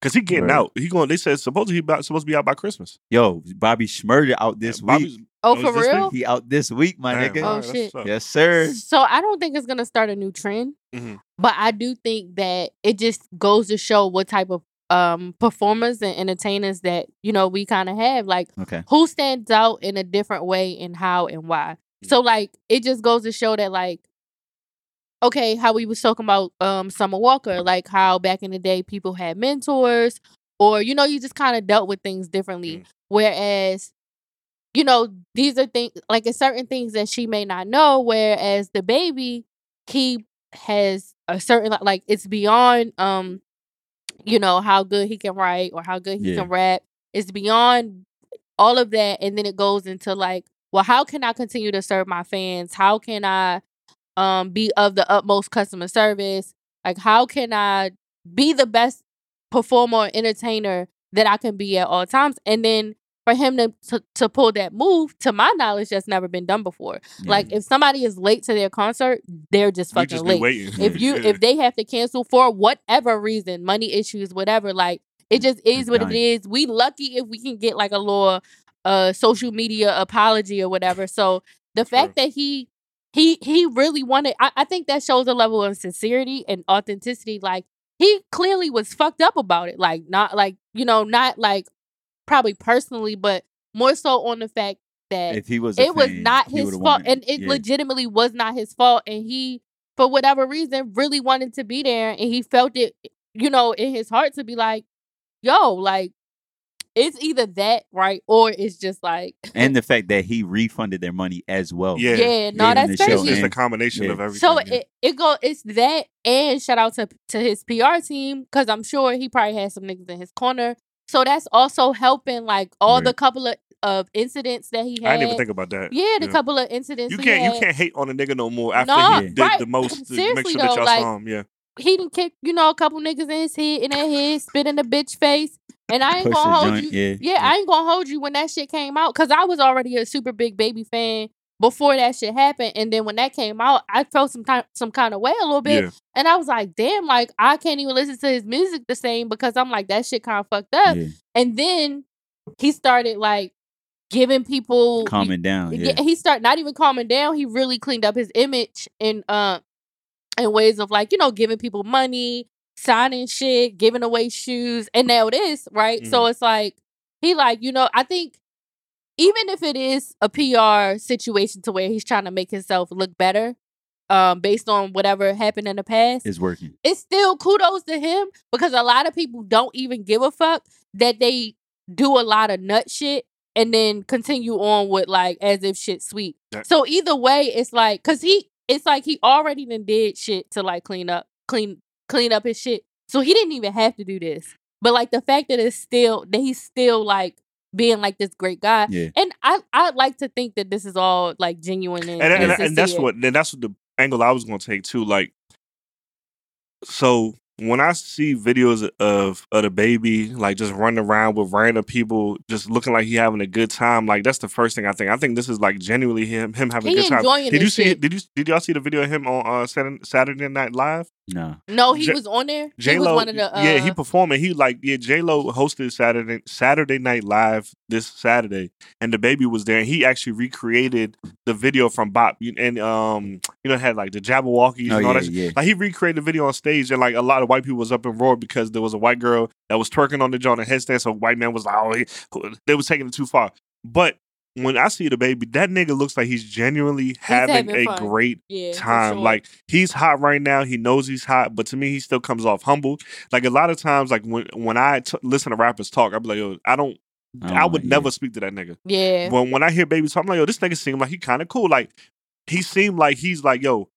because he getting Right. out. He going. They said supposedly he about, supposed to be out by Christmas. Yo, Bobby Shmurda out this Yeah, Bobby's- week. Oh, Oh, for is this real? He out this week, my Damn, nigga. Oh, right, shit. Yes, sir. So I don't think it's gonna start a new trend, Mhm. but I do think that it just goes to show what type of um performers and entertainers that you know we kind of have. Like Okay. who stands out in a different way and how and why. Mm. So like it just goes to show that like okay, how we was talking about um Summer Walker, like how back in the day people had mentors or you know you just kind of dealt with things differently Mm. whereas you know these are things like it's certain things that she may not know whereas the baby he has a certain like it's beyond um you know how good he can write or how good he Yeah. can rap it's beyond all of that and then it goes into like well how can i continue to serve my fans how can i um be of the utmost customer service. Like how can i be the best performer or entertainer that i can be at all times? And then for him to, to to pull that move to my knowledge that's never been done before. Like if somebody is late to their concert they're just fucking just late. if you Yeah. if they have to cancel for whatever reason money issues whatever like it just is what it is. we lucky if we can get like a little uh social media apology or whatever. So the fact that he he he really wanted I, I think that shows a level of sincerity and authenticity like he clearly was fucked up about it like not like you know not like probably personally but more so on the fact that if he was, it was not his fault and it yeah. legitimately was not his fault and he for whatever reason really wanted to be there and he felt it you know in his heart to be like yo like it's either that right or it's just like and the fact that he refunded their money as well. Yeah. yeah, no that's in the crazy it's a combination Yeah. of everything. so yeah. it, it go it's that and shout out to to his PR team because I'm sure he probably had some niggas in his corner. So that's also helping like all the couple of, of incidents that he had. I didn't even think about that. yeah, the couple of incidents You can't had. you can't hate on a nigga no more after No, he did right. the most to make Seriously sure that though, y'all like, saw him. Yeah. he didn't kick, you know, a couple niggas in his head in their head, spit in the bitch face. And I ain't gonna hold joint, you. yeah. Yeah, I ain't gonna hold you when that shit came out. Cause I was already a super big baby fan before that shit happened. And then when that came out, I felt some time some kind of way a little bit. Yeah. And I was like, damn, like I can't even listen to his music the same because I'm like, that shit kind of fucked up. Yeah. And then he started like giving people Calming down. yeah. Yeah. he started not even calming down. He really cleaned up his image in uh in ways of like, you know, giving people money, signing shit, giving away shoes, and now this, right? So Mm-hmm. it's like he like, you know, I think even if it is a PR situation to where he's trying to make himself look better, um, based on whatever happened in the past, It's working. it's still kudos to him because a lot of people don't even give a fuck that they do a lot of nut shit and then continue on with like as if shit's sweet. Yeah. So either way, it's like cause he it's like he already done did shit to like clean up clean clean up his shit. So he didn't even have to do this. But like the fact that it's still that he's still like being like this great guy. Yeah. And I I like to think that this is all like genuine and, and, and, and and that's what and that's what the angle I was gonna take too. Like, so when I see videos of of the baby like just running around with random people, just looking like he having a good time, like that's the first thing I think. I think this is like genuinely him him having He a good time. Did you see? shit. Did you did y'all see the video of him on uh, Saturday, Saturday Night Live? No. No, he J- was on there. J he was Lo, one of the uh, yeah, he performing. He like yeah, J Lo hosted Saturday Saturday Night Live this Saturday, and the baby was there. and He actually recreated the video from Bop, and um, you know, had like the Jabbawockeez Oh and all yeah, that. shit. yeah. Like he recreated the video on stage, and like a lot of white people was up and roared because there was a white girl that was twerking on the joint and headstand. So white man was like, oh, he, they was taking it too far. But when I see the baby, that nigga looks like he's genuinely having, having a fun. great yeah, time. sure. Like he's hot right now. He knows he's hot, but to me, he still comes off humble. Like a lot of times, like when when I t- listen to rappers talk, I be like, yo, I don't. don't I would yeah. never speak to that nigga. yeah, When when I hear baby talk, I'm like, yo, this nigga seem like he kind of cool. Like he seemed like he's like, yo,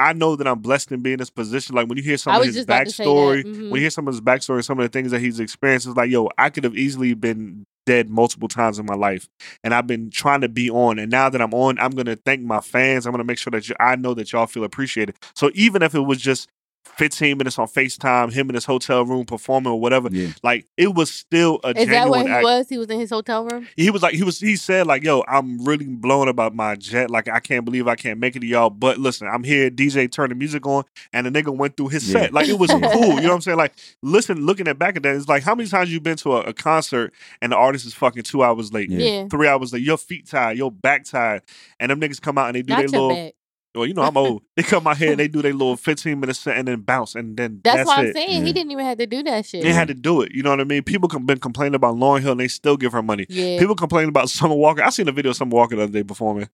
I know that I'm blessed in being in this position. Like when you hear some I of his just about to say that. backstory, Mhm. when you hear some of his backstory, some of the things that he's experienced, it's like, yo, I could have easily been dead multiple times in my life, and I've been trying to be on. And now that I'm on, I'm gonna thank my fans. I'm gonna make sure that you, I know that y'all feel appreciated. So even if it was just 15 minutes on FaceTime, him in his hotel room performing or whatever. Yeah. Like it was still a Is that what where he act. was? He was in his hotel room. He was like, he was, he said like, yo, I'm really blown about my jet. Like, I can't believe I can't make it to y'all. But listen, I'm here. DJ turned the music on, and the nigga went through his Yeah. set. Like, it was Yeah. cool. You know what I'm saying? Like, listen, looking at back at that, it's like, how many times you been to a, a concert and the artist is fucking two hours late, Yeah. Yeah, three hours late, your feet tied, your back tied, and them niggas come out and they do not their your little. back. Well, you know I'm old. They cut my hair and they do their little 15 minute set and then bounce, and then That's, that's, why I'm it. saying Yeah. he didn't even have to do that shit. They had to do it. You know what I mean? People have been complaining about Lauryn Hill and they still give her money. yeah, People complaining about Summer Walker. I seen a video of Summer Walker the other day performing.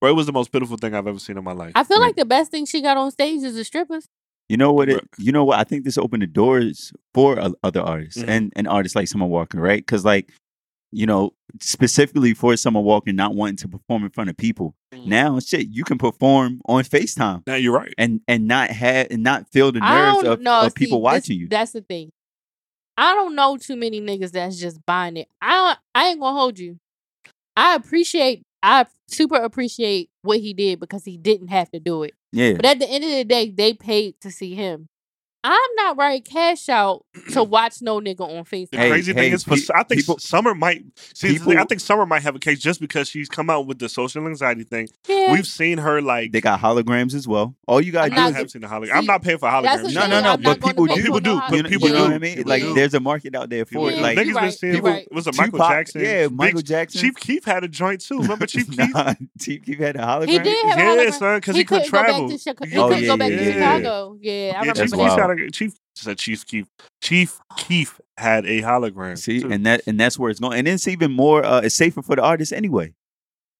Bro, it was the most pitiful thing I've ever seen in my life. I feel Right. like the best thing she got on stage is the strippers. You know what? It, you know what? I think this opened the doors for other artists Mhm. and and artists like Summer Walker, right? Because like, you know, specifically for Summer Walker not wanting to perform in front of people. Mhm. Now, shit, you can perform on Facetime Now you're right. and and not have and not feel the nerves don't of, know. of people watching this- you. That's the thing. I don't know too many niggas that's just buying it. I don't, I ain't gonna hold you. I appreciate. I super appreciate what he did because he didn't have to do it. Yeah, But at the end of the day, they paid to see him. I'm not writing cash out to watch no nigga on Facebook. The FaceTime. Hey, crazy hey, thing is, for, pe- I think people- Summer might. See, the thing, I think Summer might have a case just because she's come out with the social anxiety thing. yeah. We've seen her like. they got holograms as well. All you gotta I'm do I not is haven't seen the hologram. see, I'm not paying for holograms. the no, no, no. I'm But gonna people do. People do, but You, know- people you know what do. I mean? Like, do. there's a market out there for Yeah, it. Like, niggas you been right, seeing you who right. was it Michael Tupac- Jackson? yeah, Michael Jackson. Chief Keef had a joint too. Remember Chief Keef? Chief Keef had a hologram. He did have a Yeah, hologram. son, 'cause he couldn't couldn't travel. Back to Chicago. He couldn't go back to yeah. Chicago. Yeah, I Yeah, remember That's Chief that. Keef wild. had a Chief said Chief Keef. Chief Keef had a hologram. See, too. and that and that's where it's going. And it's even more. Uh, it's safer for the artist anyway.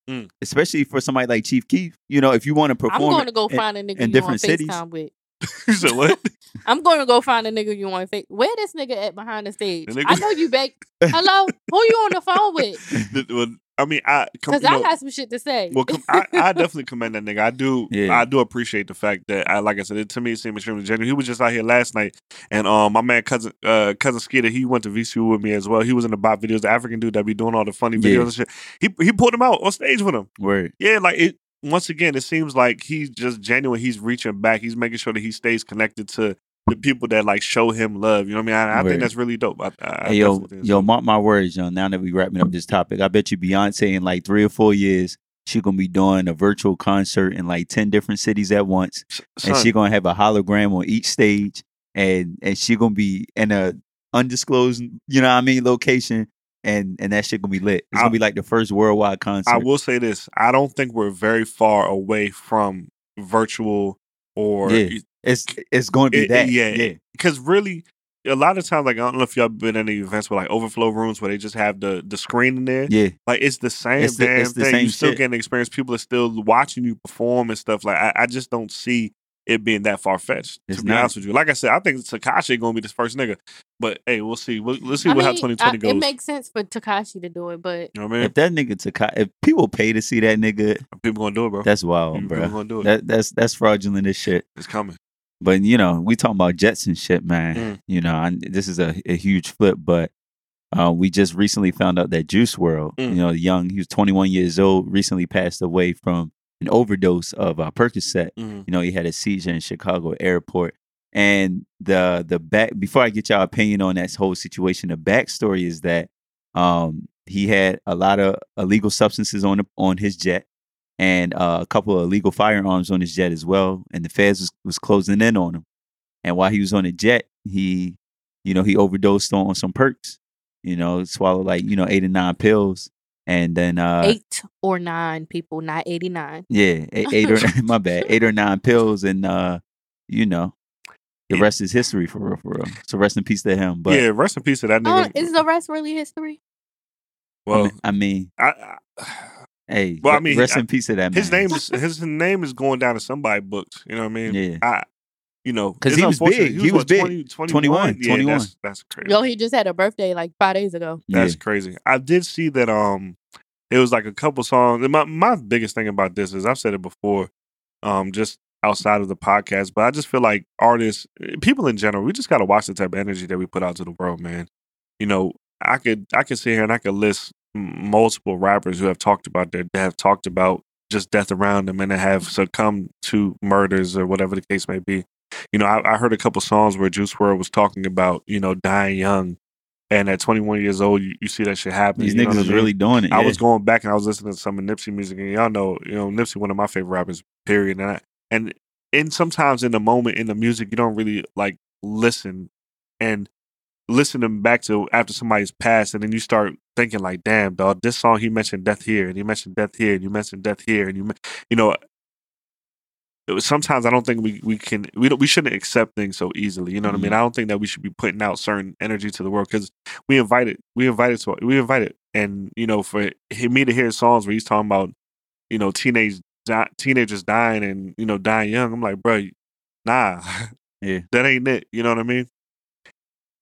Mm. Especially for somebody like Chief Keef. You know, if you want to perform, I'm going to go in- find a nigga in you different cities. FaceTime with. you said what? I'm going to go find a nigga you on face. Where this nigga at behind the stage? The nigga- I know you back. Hello, who you on the phone with? The- well, I mean, I Because I know, got some shit to say. Well, com- I, I definitely commend that nigga. I do. Yeah. I do appreciate the fact that, I, like I said, it, to me, it seemed extremely genuine. He was just out here last night, and um, my man cousin uh cousin Skeeter, he went to VCU with me as well. He was in the bot videos, the African dude that be doing all the funny videos Yeah. and shit. He he pulled him out on stage with him. Right. Yeah, like it. Once again, it seems like he's just genuine. He's reaching back. He's making sure that he stays connected to the people that like show him love. You know what I mean? I, I think that's really dope. I, I Hey, yo, definitely think it's yo, mark my words, yo. Now that we wrapping up this topic, I bet you Beyonce in like three or four years, she gonna be doing a virtual concert in like ten different cities at once, and Son, she gonna have a hologram on each stage, and and she gonna be in a undisclosed, you know what I mean, location, and and that shit gonna be lit. It's I- gonna be like the first worldwide concert. I will say this: I don't think we're very far away from virtual or Yeah. It's it's going to be It- that. yeah, yeah. because really a lot of times like i don't know if y'all been in any events with like overflow rooms where they just have the the screen in there Yeah. like it's the same It's the- damn it's the thing same you still shit. getting the experience people are still watching you perform and stuff like i, I just don't see it being that far-fetched to be not. honest with you like i said i think Tekashi gonna be this first nigga but hey we'll see we'll, let's see I what how 2020 goes It makes sense for Tekashi to do it, but you know what i mean If that nigga Tekashi, if people pay to see that nigga, people gonna do it bro that's wild, people bro. gonna do it That that's that's fraudulent as shit. it's coming But you know, we talking about Jets and shit, man. Mm. You know, I, this is a, a huge flip, but uh, we just recently found out that Juice WRLD, Mm. you know, young, he was 21 years old, recently passed away from an overdose of uh, Percocet. Mhm. You know, he had a seizure in Chicago airport. And the the back before I get y'all opinion on that whole situation, the backstory is that um, he had a lot of illegal substances on the, on his jet and uh, a couple of illegal firearms on his jet as well. And the feds was, was closing in on him. And while he was on the jet, he, you know, he overdosed on some perks. You know, swallowed like you know eight or nine pills, and then uh, eight or nine people, not eighty nine. yeah, eight, eight or my bad, eight or nine pills, and uh, you know, the rest is history for real, for real. So rest in peace to him. But yeah rest in peace to that Oh, nigga is the rest really history? I well mean, I mean, I, I hey, Well, I mean, rest I- in peace to that man. his name is his name is going down to somebody books. You know what I mean? Yeah. I, you know, because he was big. He was what, big. 20, 21? 21, Yeah, 21. That's, that's crazy. Yo, he just had a birthday like five days ago. That's Yeah. crazy. I did see that. Um, it was like a couple songs. and My my biggest thing about this is I've said it before. Um, just outside of the podcast, but I just feel like artists, eh, people in general, we just gotta watch the type of energy that we put out to the world, man. You know, I could I could sit here and I could list m- multiple rappers who have talked about their that have talked about just death around them and have succumbed to murders or whatever the case may be. you know, I, I heard a couple songs where Juice WRLD was talking about, you know, dying young. And at 21 years old, you, you see that shit happen. These niggas what I is mean? really doing it. I yeah. was going back and I was listening to some of Nipsey music, and y'all know, you know, Nipsey one of my favorite rappers. Period. And I, and and sometimes in the moment in the music, you don't really like listen and listen them back to after somebody's passed, and then you start thinking like, damn, dog, this song he mentioned death here, and he mentioned death here, and you mentioned death here, and you, men- you know. It was, sometimes I don't think we, we can we don't we shouldn't accept things so easily. You know what I mean? Mm-hmm. I don't think that we should be putting out certain energy to the world because we invited we invited to we invited and you know for me to hear songs where he's talking about you know teenage di- teenagers dying and you know dying young i'm like bro nah Yeah. that ain't it you know what i mean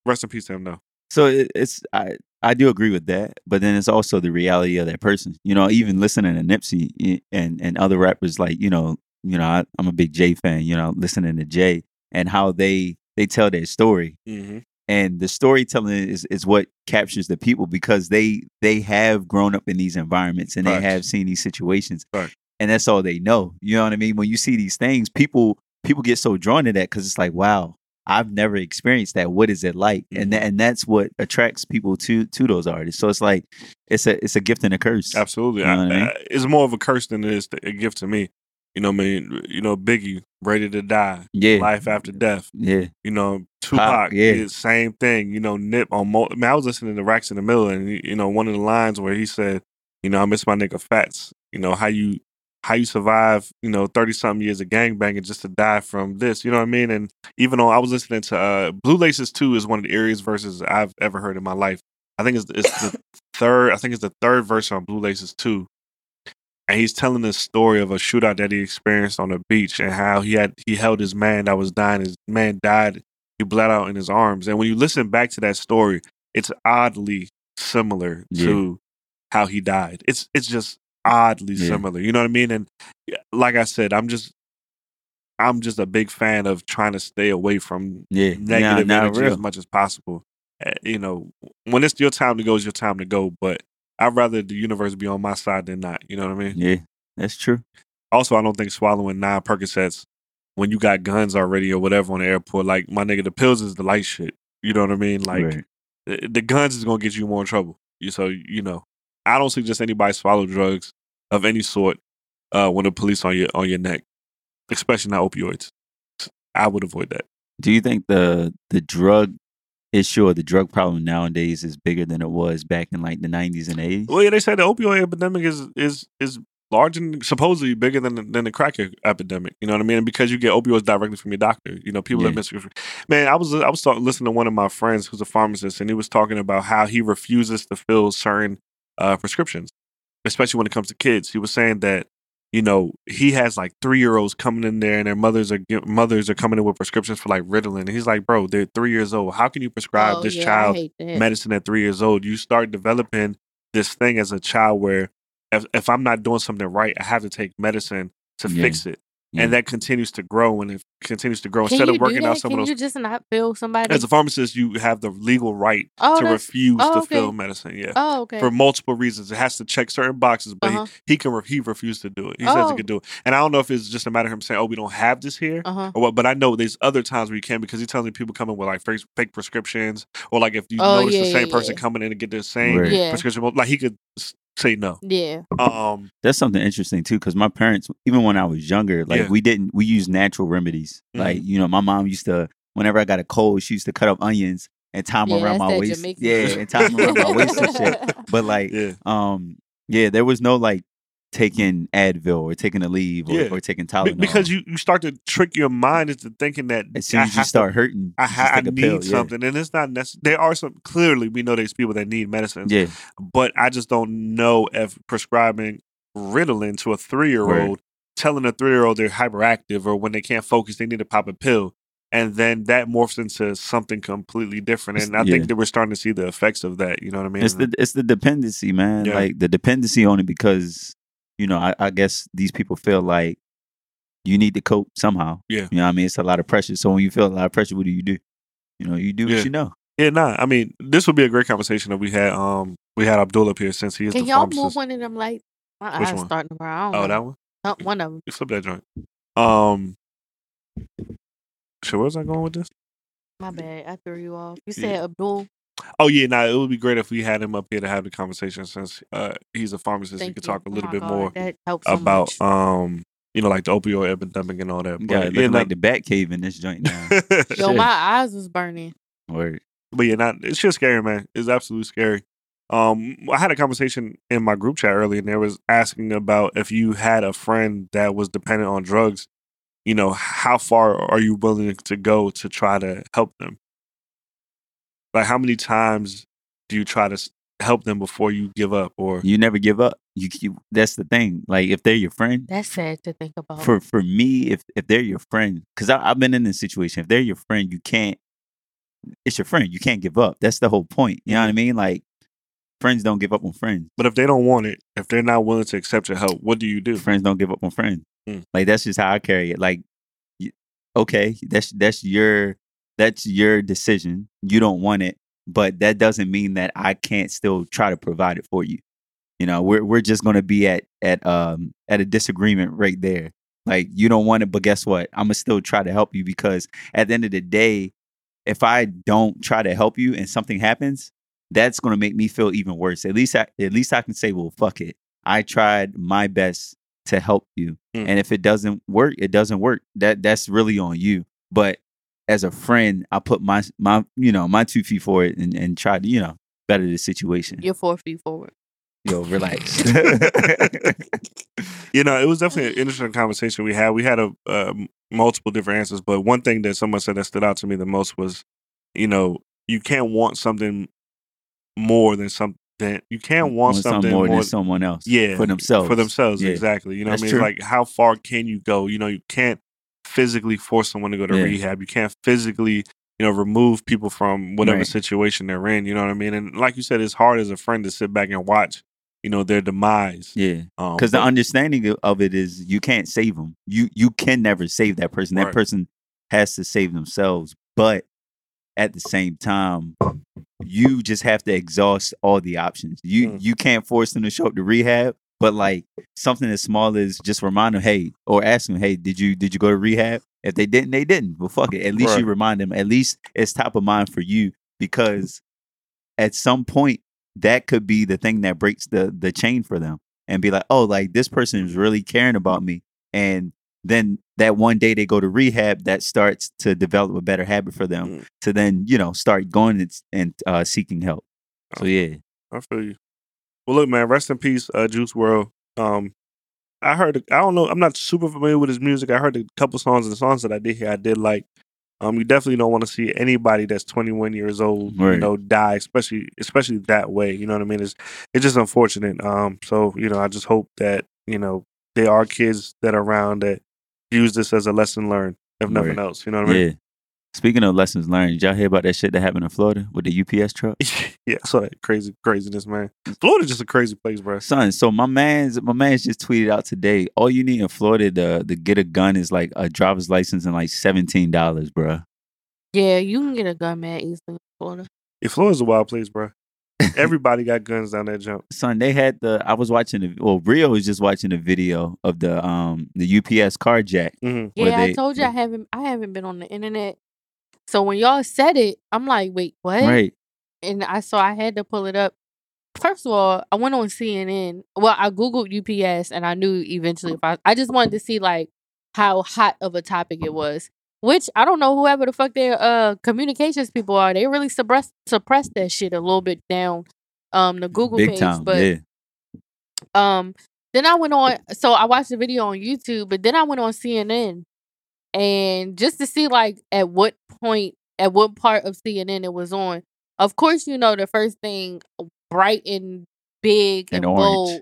rest in peace to him though So it, it's I I do agree with that, but then it's also the reality of that person. You know, even listening to Nipsey and and other rappers like you know you know I, I'm a big Jay fan. You know, listening to Jay and how they they tell their story mm-hmm. and the storytelling is is what captures the people because they they have grown up in these environments and Facts. they have seen these situations Facts. and that's all they know you know what i mean when you see these things people people get so drawn to that because it's like wow i've never experienced that. What is it like? And mm-hmm. that, and that's what attracts people to to those artists. So it's like it's a it's a gift and a curse. Absolutely. You know I- I mean? I- it's more of a curse than it is a gift to me. You know what i mean you know biggie ready to die yeah. Life after death yeah. you know tupac yeah. yeah same thing you know nip on mo- I, mean, I was listening to racks in the middle and you know one of the lines where he said you know i miss my nigga fats. You know how you how you survive, you know, 30 something years of gangbanging just to die from this, you know what I mean? And even though I was listening to uh Blue Laces 2 is one of the eeriest verses I've ever heard in my life. I think it's it's the third, I think it's the third verse on Blue Laces 2. And he's telling the story of a shootout that he experienced on the beach and how he had he held his man that was dying. His man died, he bled out in his arms. And when you listen back to that story, it's oddly similar Yeah. to how he died. It's it's just oddly Yeah. similar. You know what I mean? And like I said, I'm just I'm just a big fan of trying to stay away from yeah negative Nah, energy real. as much as possible. Uh, you know, when it's your time to go, it's your time to go. But I'd rather the universe be on my side than not. You know what I mean? yeah that's true Also, I don't think swallowing nine Percocets when you got guns already or whatever on the airport, like my nigga, the pills is the light shit. You know what I mean? Like Right. the, the guns is gonna get you more in trouble. You so you know, I don't suggest anybody swallow drugs of any sort uh, when the police on your on your neck, especially not opioids. I would avoid that. do you think the the drug issue or the drug problem nowadays is bigger than it was back in like the 90s and 80s Well, yeah, they say the opioid epidemic is is is large and supposedly bigger than the, than the crack epidemic. You know what I mean? And because you get opioids directly from your doctor, you know people Yeah. that miss. Man, I was I was talking, listening to one of my friends who's a pharmacist, and he was talking about how he refuses to fill certain uh, prescriptions, especially when it comes to kids. He was saying that you know he has like three year olds coming in there, and their mothers are mothers are coming in with prescriptions for like Ritalin, and he's like, bro, they're three years old. How can you prescribe Oh, this yeah, child medicine at three years old, you start developing this thing as a child where if, if I'm not doing something right, I have to take medicine to Yeah. fix it. Yeah. And that continues to grow and it continues to grow. Can Instead of working out that? some Can of you just not fill somebody? as a pharmacist, you have the legal right oh, to refuse oh, to okay. fill medicine. Yeah. Oh, okay. For multiple reasons. It has to check certain boxes, but Uh-huh. he, he can re- he refused to do it. He says Oh. he could do it. And I don't know if it's just a matter of him saying, Oh, we don't have this here. uh huh. Or what, but I know there's other times where you can because he tells me people coming with like fake, fake prescriptions, or like if you Oh, notice the same yeah, person yeah. coming in to get the same Right. Yeah. prescription, like he could s- say no. Yeah. Um, that's something interesting too because my parents even when i was younger like Yeah. we didn't we used natural remedies Mhm. like you know my mom used to whenever i got a cold she used to cut up onions and tie them Yeah, around my waist Jamaican yeah and tie them around my waist and shit but like yeah, um yeah there was no like taking advil or taking Aleve or, Yeah. or taking tylenol because you you start to trick your mind into thinking that as soon I as you have to- start hurting I, ha- I need pill, yeah. something, and it's not necessary. There are some clearly we know there's people that need medicines, yeah but I just don't know if prescribing Ritalin to a three year old, telling a three year old they're hyperactive or when they can't focus they need to pop a pill, and then that morphs into something completely different. And I yeah. think that we're starting to see the effects of that. You know what I mean? It's the it's the dependency, man. Yeah. Like the dependency on it because you know I, I guess these people feel like you need to cope somehow. Yeah. you know what I mean. It's a lot of pressure. So when you feel a lot of pressure, what do you do? You know, you do Yeah. what you know. yeah, nah. I mean, this would be a great conversation if we had um we had Abdul up here since he is Can the y'all pharmacist. move one of them like my Which eyes one? starting to burn. Oh, know. that one. Uh, one of them. You flip that joint. Um, so where was I going with this? My bad. I threw you off. You Yeah. said Abdul. Oh yeah, nah, it would be great if we had him up here to have the conversation since uh, he's a pharmacist. he could you. talk a Oh little my bit God, more That helps so about um, you know, like the opioid epidemic and all that. Yeah, But, looking yeah, like nah- the Bat Cave in this joint now. Yo, shit. my eyes was burning. Word. but yeah, not it's just scary, man. It's absolutely scary. Um, I had a conversation in my group chat earlier, and there was asking about if you had a friend that was dependent on drugs. You know, how far are you willing to go to try to help them? Like, how many times do you try to help them before you give up? Or You never give up. You, you that's the thing. Like if they're your friend, That's sad to think about. for for me, if if they're your friend, because I've been in this situation. If they're your friend, you can't. It's your friend. You can't give up. That's the whole point. You know what I mean? Like friends don't give up on friends. but if they don't want it, if they're not willing to accept your help, what do you do? Friends don't give up on friends. Mm. Like that's just how I carry it. Like, okay, that's that's your that's your decision. You don't want it, but that doesn't mean that I can't still try to provide it for you. You know, we're we're just gonna be at at um at a disagreement right there. Like you don't want it, but guess what? I'm gonna still try to help you because at the end of the day, if I don't try to help you and something happens, that's gonna make me feel even worse. At least I, at least I can say, well, fuck it. I tried my best to help you, Mm. and if it doesn't work, it doesn't work. That that's really on you. But as a friend, I put my my you know my two feet forward and and try to you know better the situation. You're four feet forward. Yo, relax. you know, it was definitely an interesting conversation we had. We had a uh, multiple different answers, but one thing that someone said that stood out to me the most was, you know, you can't want something more than something. You can't want Want something more, more, than someone else. yeah, for themselves. for themselves. Yeah. Exactly. You know what I mean? true. It's like how far can you go? You know, you can't physically force someone to go to Yeah. rehab. You can't physically, you know, remove people from whatever Right. situation they're in. You know what I mean? And like you said, it's hard as a friend to sit back and watch, you know, their demise. Yeah, Um, because the understanding of it is you can't save them. You you can never save that person. That Right. person has to save themselves. But at the same time, you just have to exhaust all the options. You Mm. you can't force them to show up to rehab. But like something as small as just remind them, hey, or ask them, hey, did you did you go to rehab? If they didn't, they didn't. Well, fuck it. At least you remind them. At least it's top of mind for you because at some point that could be the thing that breaks the the chain for them and be like, oh, like this person is really caring about me. And then that one day they go to rehab, that starts to develop a better habit for them Mm. to then, you know, start going and, and uh, seeking help. So yeah, I feel you. Well, look, man. Rest in peace, uh, Juice WRLD. Um, I heard. I don't know. I'm not super familiar with his music. I heard a couple songs and the songs that I did hear. I did like. Um, you definitely don't want to see anybody that's 21 years old, you know, die, especially especially that way. You know what I mean? It's it's just unfortunate. Um, so you know, I just hope that you know there are kids that are around that use this as a lesson learned, if nothing Right. else. You know what I mean? yeah. Speaking of lessons learned, did y'all hear about that shit that happened in Florida with the UPS truck? yeah, I saw that crazy craziness, man. Florida's just a crazy place, bro. Son, so my man's my man's just tweeted out today. All you need in Florida to, to get a gun is like a driver's license and like seventeen dollars, bruh. Yeah, you can get a gun mad easily in Florida. Yeah, Florida's a wild place, bro. Everybody got guns down that jump. Son, they had the I was watching the well, Rio was just watching the video of the um the UPS car jack. hmm Where Yeah, I told you I haven't I haven't been on the internet. So when y'all said it, I'm like, wait, what? Right. And I saw I had to pull it up. First of all, I went on CNN. Well, I googled UPS and I knew eventually if I I just wanted to see like how hot of a topic it was. Which I don't know whoever the fuck their uh communications people are. They really suppress suppressed that shit a little bit down um the Google Big page. time. but yeah. um, then I went on. So I watched the video on YouTube, but then I went on CNN, and just to see like at what point, at what part of CNN it was on. Of course, you know the first thing, bright and big and, And orange. bold,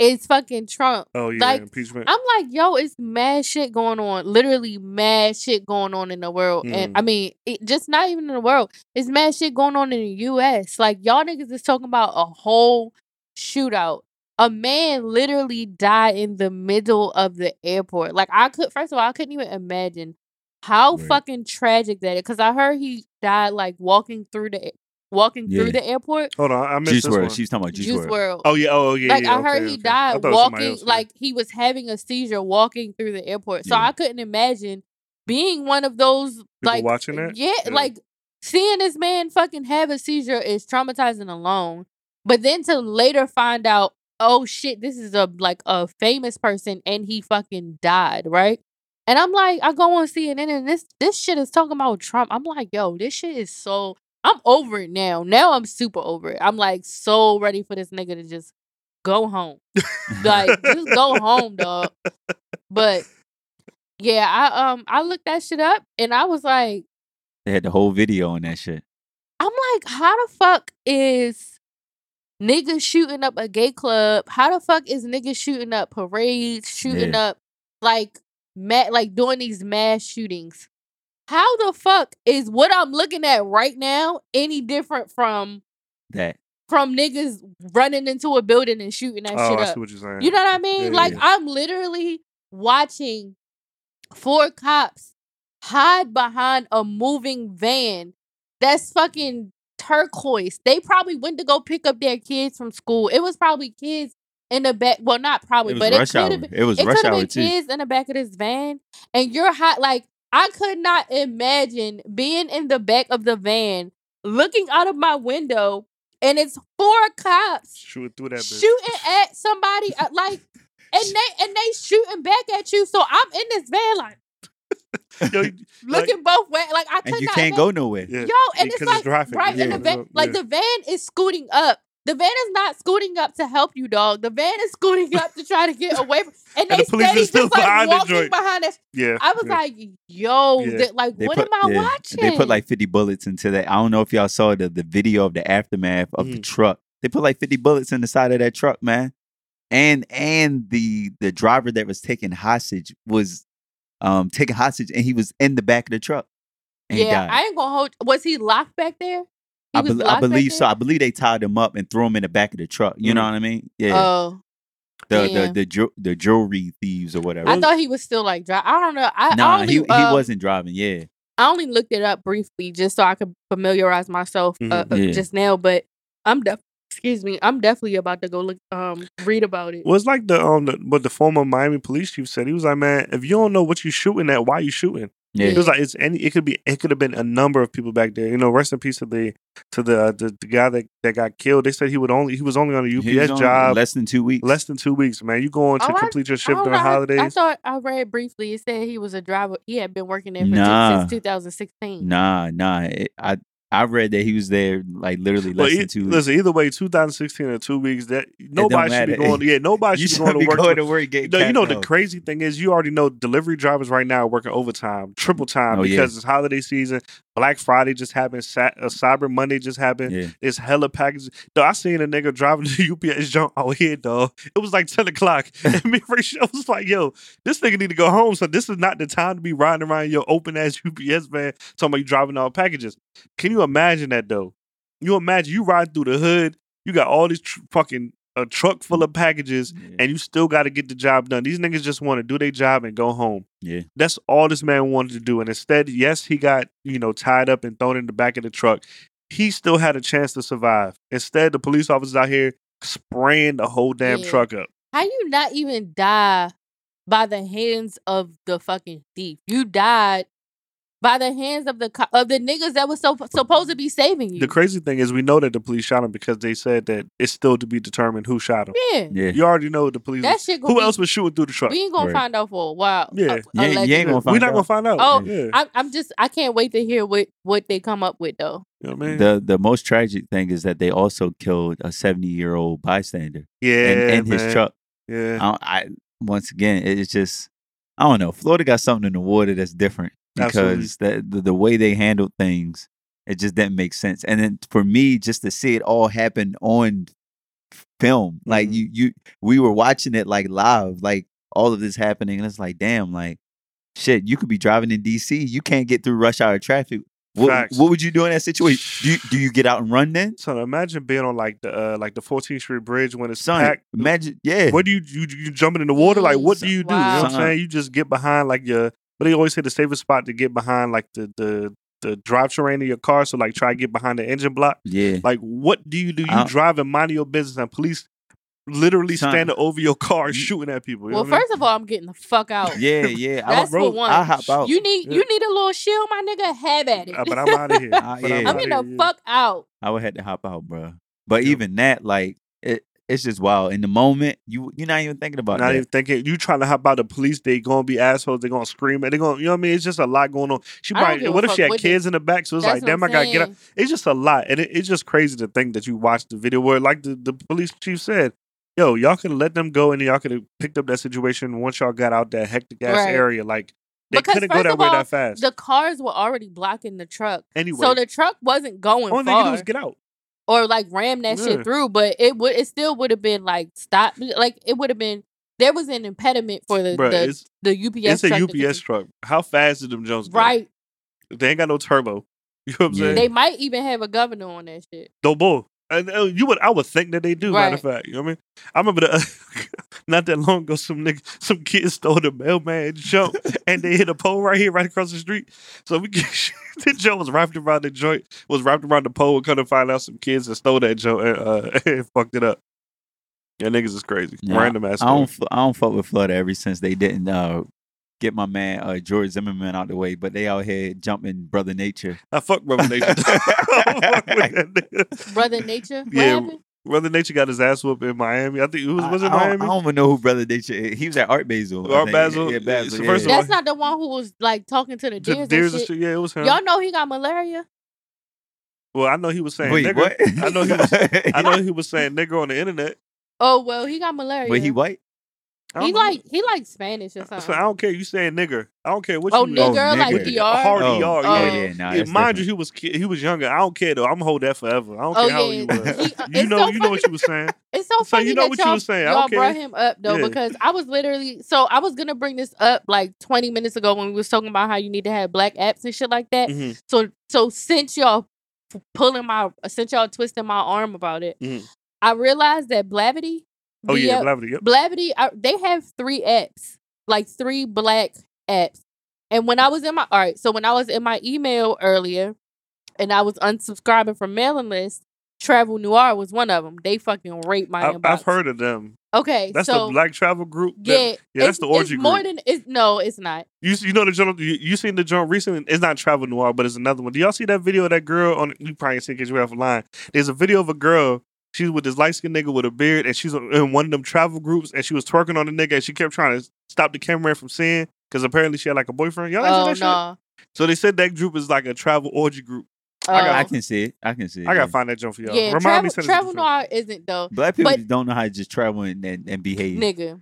is fucking Trump. Oh yeah, Like, impeachment. I'm like, yo, it's mad shit going on. Literally mad shit going on in the world. And Mm. I mean, it, just not even in the world. It's mad shit going on in the US. Like y'all niggas is talking about a whole shootout. A man literally died in the middle of the airport. Like I could first of all, I couldn't even imagine how Right. fucking tragic that is. Cause I heard he died like walking through the walking Yeah. through the airport. Hold on, I missed Juice this World. one. She's talking about Juice, Juice WRLD. World. Oh yeah, oh, oh yeah. Like yeah, I heard he okay. Died thought it was somebody walking, like he was having a seizure walking through the airport. So Yeah. I couldn't imagine being one of those like watching that? Yeah, Yeah. like seeing this man fucking have a seizure is traumatizing alone. But then to later find out, oh shit, this is a like a famous person and he fucking died, right? And I'm like, I go on CNN and this this shit is talking about Trump. I'm like, yo, this shit is so I'm over it now. Now I'm super over it. I'm like so ready for this nigga to just go home. Like, just go home, dog. But yeah, I um I looked that shit up and I was like, They had the whole video on that shit. I'm like, how the fuck is niggas shooting up a gay club? How the fuck is niggas shooting up parades, shooting Yeah. up like ma- like doing these mass shootings? How the fuck is what I'm looking at right now any different from That from niggas running into a building and shooting that Oh, shit up? what you're saying. You know what I mean? Yeah, like yeah. I'm literally watching four cops hide behind a moving van that's fucking turquoise. They probably went to go pick up their kids from school. It was probably kids in the back. Well, not probably, it but it could have been. It was It rush could have hour been too. kids in the back of this van, and you're hot. Like I could not imagine being in the back of the van, looking out of my window, and it's four cops Shooting through that bitch. shooting at somebody uh, like and they and they shooting back at you. So I'm in this van like Yo, you- like- looking both ways. Like I could And you not can't go nowhere. yeah. Yo, and it's like it's right Yeah. in the van, Yeah. like the van is scooting up. The van is not scooting up to help you, dog. The van is scooting up to try to get away from, and, And they the police steady is still just like behind the walking joint. behind us. yeah. I was yeah. like, yo, Yeah. th- like They what put, am I yeah, watching? They put like 50 bullets into that. I don't know if y'all saw the, the video of the aftermath of the Mhm. truck. They put like 50 bullets in the side of that truck, man. And and the the driver that was taken hostage was um taken hostage and he was in the back of the truck. And yeah, died. I ain't gonna hold. Was he locked back there? He I, was I believe so. I believe they tied him up and threw him in the back of the truck. You know Mhm. what I mean? Yeah. Oh, the, the damn. the ju- the jewelry thieves or whatever. I thought he was still like dry. I don't know. I, I only, he he um, wasn't driving. Yeah. I only looked it up briefly just so I could familiarize myself uh, Mhm. uh, Yeah. just now. But I'm def- excuse me, I'm definitely about to go look um read about it. Well, it's like the um the, what the former Miami police chief said. He was like, "Man, if you don't know what you're shooting at, why you shooting?" Yeah. He was like, "It's any. It could be. It could have been a number of people back there. You know, rest in peace to the to the uh, the, the guy that, that got killed. They said he would only he was only on a He UPS on job less than two weeks. less than two weeks. Man, you going to Oh, I- complete your shift don't during know, I- holidays? I, thought I read briefly. It said he was a driver. He had been working there for Nah. since 2016. Nah, nah. It, I I read that he was there like literally less than two listen, either way, 2016 or two weeks. That nobody should be going. Yeah, nobody should should be going be to work. going to- work getting No, you know the crazy thing is you already know delivery drivers right now are working overtime, triple time Oh, yeah. because it's holiday season. Black Friday just happened. Uh, Cyber Monday just happened. Yeah. It's hella packages. Though I seen a nigga driving the UPS jump out here, though. It was like 10 o'clock. And me and Rachel was like, yo, this nigga need to go home. So this is not the time to be riding around your open ass UPS van talking about you driving all packages. Can you imagine that though? You imagine you ride through the hood, you got all these tr- fucking a truck full of packages, Yeah. and you still got to get the job done. These niggas just want to do their job and go home. Yeah. That's all this man wanted to do. And instead, yes, he got, you know, tied up and thrown in the back of the truck. He still had a chance to survive. Instead, the police officers out here spraying the whole damn Yeah. truck up. How you not even die by the hands of the fucking thief? You died by the hands of the co- of the niggas that was so supposed to be saving you. The crazy thing is, we know that the police shot him because they said that it's still to be determined who shot him. yeah. Yeah. You already know the police. That shit gonna who be- else was shooting through the truck? We ain't gonna Right. find out for a while. Yeah. uh, You ain't- you ain't allegedly. gonna We're not out. gonna find out. Oh, yeah. I'm, I'm just I can't wait to hear what what they come up with though. you know what I mean? The the most tragic thing is that they also killed a 70 year old bystander yeah, in, in his man. truck. Yeah, I, I once again, it's just I don't know. Florida got something in the water that's different Absolutely. Because the, the the way they handled things, it just didn't make sense. And then for me, just to see it all happen on film, like Mhm. you you we were watching it like live, like all of this happening, and it's like, damn, like shit, you could be driving in DC, you can't get through rush hour traffic. What, what would you do in that situation? Do you, do you get out and run then? So imagine being on like the uh, like the 14th Street Bridge when it's Son, packed. imagine, yeah. What do you you you jumping in the water? Like what do you do? You know what I'm saying? You just get behind like your. But they always say the safest spot to get behind like the the the drivetrain of your car. So like try to get behind the engine block. yeah. Like what do you do? You I don't- drive and mind your business, and police literally Son. standing over your car shooting at people. You well, know what I mean? first of all, I'm getting the fuck out. Yeah, yeah. I, That's bro, for one. I hop out. You need Yeah. you need a little shield, my nigga. Have at it. Uh, but I'm out of here. But yeah. I'm outta getting the here, yeah. fuck out. I would have to hop out, bro. But Yeah. even that, like, it, it's just wild. In the moment, you you're not even thinking about it. Not that. even thinking you trying to hop out the police. They gonna be assholes. They gonna scream. And they gonna, you know what I mean? It's just a lot going on. She probably. What if she had what they- kids in the back? So it's like, damn, I I'm gotta get up. It's just a lot, and it, it's just crazy to think that you watched the video where, like the, the police chief said, "Yo, y'all could let them go, and y'all could have picked up that situation once y'all got out that hectic ass Right. area. Like they Because couldn't go that of way that fast. The cars were already blocking the truck, anyway, so the truck wasn't going only thing you do far is get out. Or like ram that Yeah. shit through. But it would it still would have been like stop. Like it would have been there was an impediment for the Bruh, the, it's, the UPS. it's a UPS truck. How fast did them Jones go? Right. They ain't got no turbo. You know what I'm Yeah. saying? They might even have a governor on that shit. No bull. And uh, you would, I would think that they do. Matter of fact, you know what I mean. I remember the, not that long ago, some nigga, some kids stole the mailman jump, and they hit a pole right here, right across the street. So we get the joint was wrapped around the joint, was wrapped around the pole. and Come to find out, some kids that stole that joint and, uh, and fucked it up. Yeah, niggas is crazy. Yeah, Random ass. I don't story. f- I don't fuck with Florida ever since they didn't uh, get my man uh, George Zimmerman out the way, but they out here jumping Brother Nature. I fuck Brother Nature. I fuck with that nigga. Brother Nature. What Yeah, happened? Brother Nature got his ass whooped in Miami. I think it was was I, it I don't- Miami? I don't even know who Brother Nature is. He was at Art Basel. Art think. Basel? Yeah, It's Basel. yeah. first of That's not the one who was like talking to the To deers, Deers and and shit. shit. Yeah, it was him. Y'all know he got malaria. Well, I know he was saying Wait, nigger. what? I know he was. I know he was saying nigger on the internet. Oh well, he got malaria. Wait, he white? I he know. like he like Spanish or something. So I don't care. You saying nigger? I don't care what Oh, you. nigger, like nigger. ER. A hard Oh, ER. oh, yeah. yeah, nah, Yeah, that's mind you, he was ki- he was younger. I don't care though. I'm gonna hold that forever. I don't Oh, care how old yeah. you was. He- you know, so you know what you were saying. It's so So funny you know that what you y'all, saying. Y'all don't brought him up though Yeah. because I was literally so I was gonna bring this up like 20 minutes ago when we was talking about how you need to have black apps and shit like that. Mhm. So so since y'all pulling my since y'all twisting my arm about it, Mhm. I realized that Blavity, Oh yeah, BL Blavity. Yep. Blavity, I, they have three apps, like three black apps. And when I was in my all right, so when I was in my email earlier, and I was unsubscribing from mailing list, Travel Noir was one of them. They fucking raped my I've, inbox. I've heard of them. Okay, That's so the black travel group. that- yeah, yeah, that's the orgy it's more group. than it's no, it's not. You you know the joint you, you seen the joint recently? It's not Travel Noir, but it's another one. Do y'all see that video of that girl on? You probably seen because you have a line. There's a video of a girl. She's with this light skinned nigga with a beard, and she's in one of them travel groups, and she was twerking on the nigga, and she kept trying to stop the cameraman from seeing because apparently she had like a boyfriend. Y'all Oh seen that shit? no, So they said that group is like a travel orgy group. oh. I got- I can see it. I can see it. I gotta yeah. find that joint for y'all. yeah. Remind Travel, me. send it to Travel the Noir isn't though, Black people but- don't know how to just travel and, and, and behave. nigga.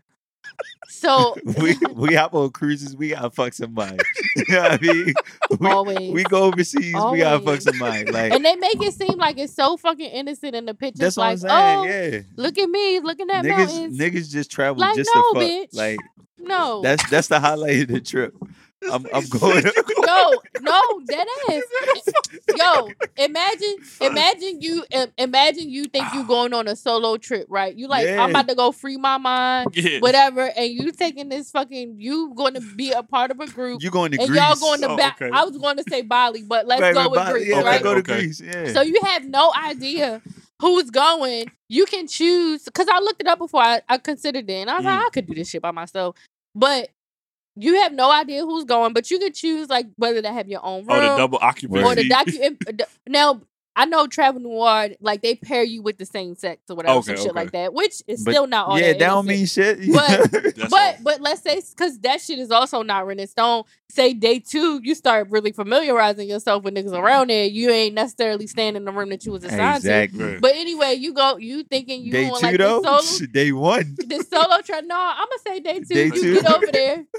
So we we hop on cruises. We gotta fuck somebody. you know what I mean? We, always, we go overseas. We gotta fuck Always. somebody. Like and they make it seem like it's so fucking innocent in the pictures. that's what like, I'm saying. oh, yeah, look at me, looking at niggas mountains. niggas just travel Like, just no, to fuck. bitch. Like no, that's that's the highlight of the trip. I'm I'm going. No, no, that is. Yo, imagine, imagine you, im- imagine you think you going on a solo trip, right? You like, Yeah. I'm about to go free my mind, Yeah. whatever, and you taking this fucking, you going to be a part of a group, you going to and Greece? y'all going to Oh, ba- okay. I was going to say Bali, but let's Right, go with Bali- Greece, Yeah, right? go to Okay. Greece. Yeah. So you have no idea who's going. You can choose because I looked it up before I, I considered it, and I was Mm. like, I could do this shit by myself. But you have no idea who's going. But you could choose like whether to have your own room Oh, the double occupancy. or the docu. Uh, now I know Travel Noir like they pair you with the same sex or whatever, some Okay, shit okay. like that, which is But still not all yeah, that. that don't mean shit. But- But all. but let's say because that shit is also not written in stone. Say day two, you start really familiarizing yourself with niggas around there. You ain't necessarily staying in the room that you was assigned to. exactly. Right. But anyway, you go, you thinking you Day on two like though. solo, Day one. the solo trip. No, I'm gonna say day two. Day you two. get over there.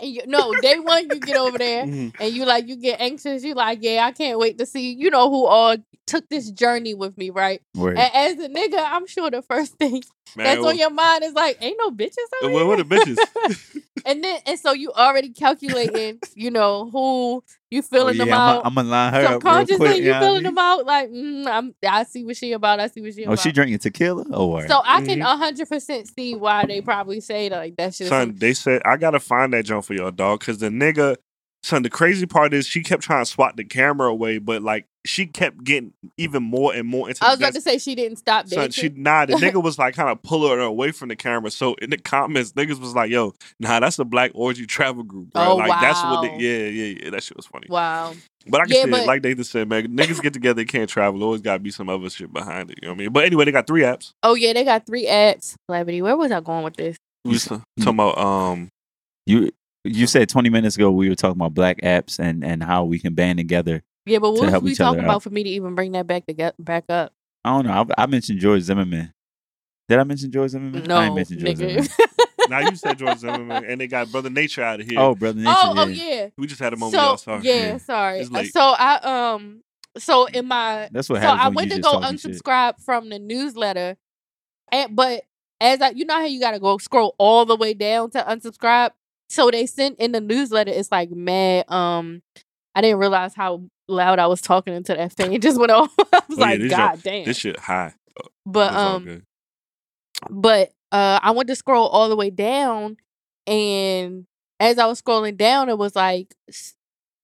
And you, no, day one you get over there Mhm. and you like you get anxious. You like, yeah, I can't wait to see you know who all took this journey with me, right? Word. And as a nigga, I'm sure the first thing Man, that's well, on your mind is like, ain't no bitches well, here. what the bitches? and then and so you already calculating, you know, who you Oh, feeling yeah, them I'm out. I'm gonna line her Subconsciously, quick. you I feeling them out like, mm, I see what she about. I see what she Oh, about. she drinking tequila? Oh, word. So I can Mhm. hundred percent see why they probably say that like that shit. is Son, they said I gotta find that jump for y'all, dog. Cause the nigga, son, the crazy part is she kept trying to swat the camera away, but like she kept getting even more and more into I the was about dance. to say she didn't stop Son, she nah, the nigga was like kind of pulling her away from the camera. So in the comments, niggas was like, "Yo, nah, that's a black orgy travel group, bro. Oh, like that's what wow. they, yeah, yeah, yeah. That shit was funny. wow. But I can Yeah, see but- it, like Nathan said, man, niggas get together, they can't travel. Always got to be some other shit behind it. You know what I mean? But anyway, they got three apps. Oh yeah, they got three apps. Celebrity. Where was I going with this? We was talking about um, You you said 20 minutes ago we were talking about black apps and and how we can band together. Yeah, but what was help we each other talking out. about for me to even bring that back to get back up? I don't know. I, I mentioned George Zimmerman. Did I mention George Zimmerman? No, I ain't mentioned George nigga. Zimmerman. now you said George Zimmerman, and they got Brother Nature out of here. Oh, brother Nature. oh, oh yeah. yeah. we just had a moment. So y'all. Sorry. yeah, Yeah. sorry. It's late. So I um, so in my That's what so I went to go talking shit. unsubscribe from the newsletter, and but as I, you know how you gotta go scroll all the way down to unsubscribe. So they sent in the newsletter. It's like mad. Um, I didn't realize how loud I was talking into that thing. It just went off. I was Oh, like, this God damn. This shit high. but It's um, but uh I went to scroll all the way down and as I was scrolling down it was like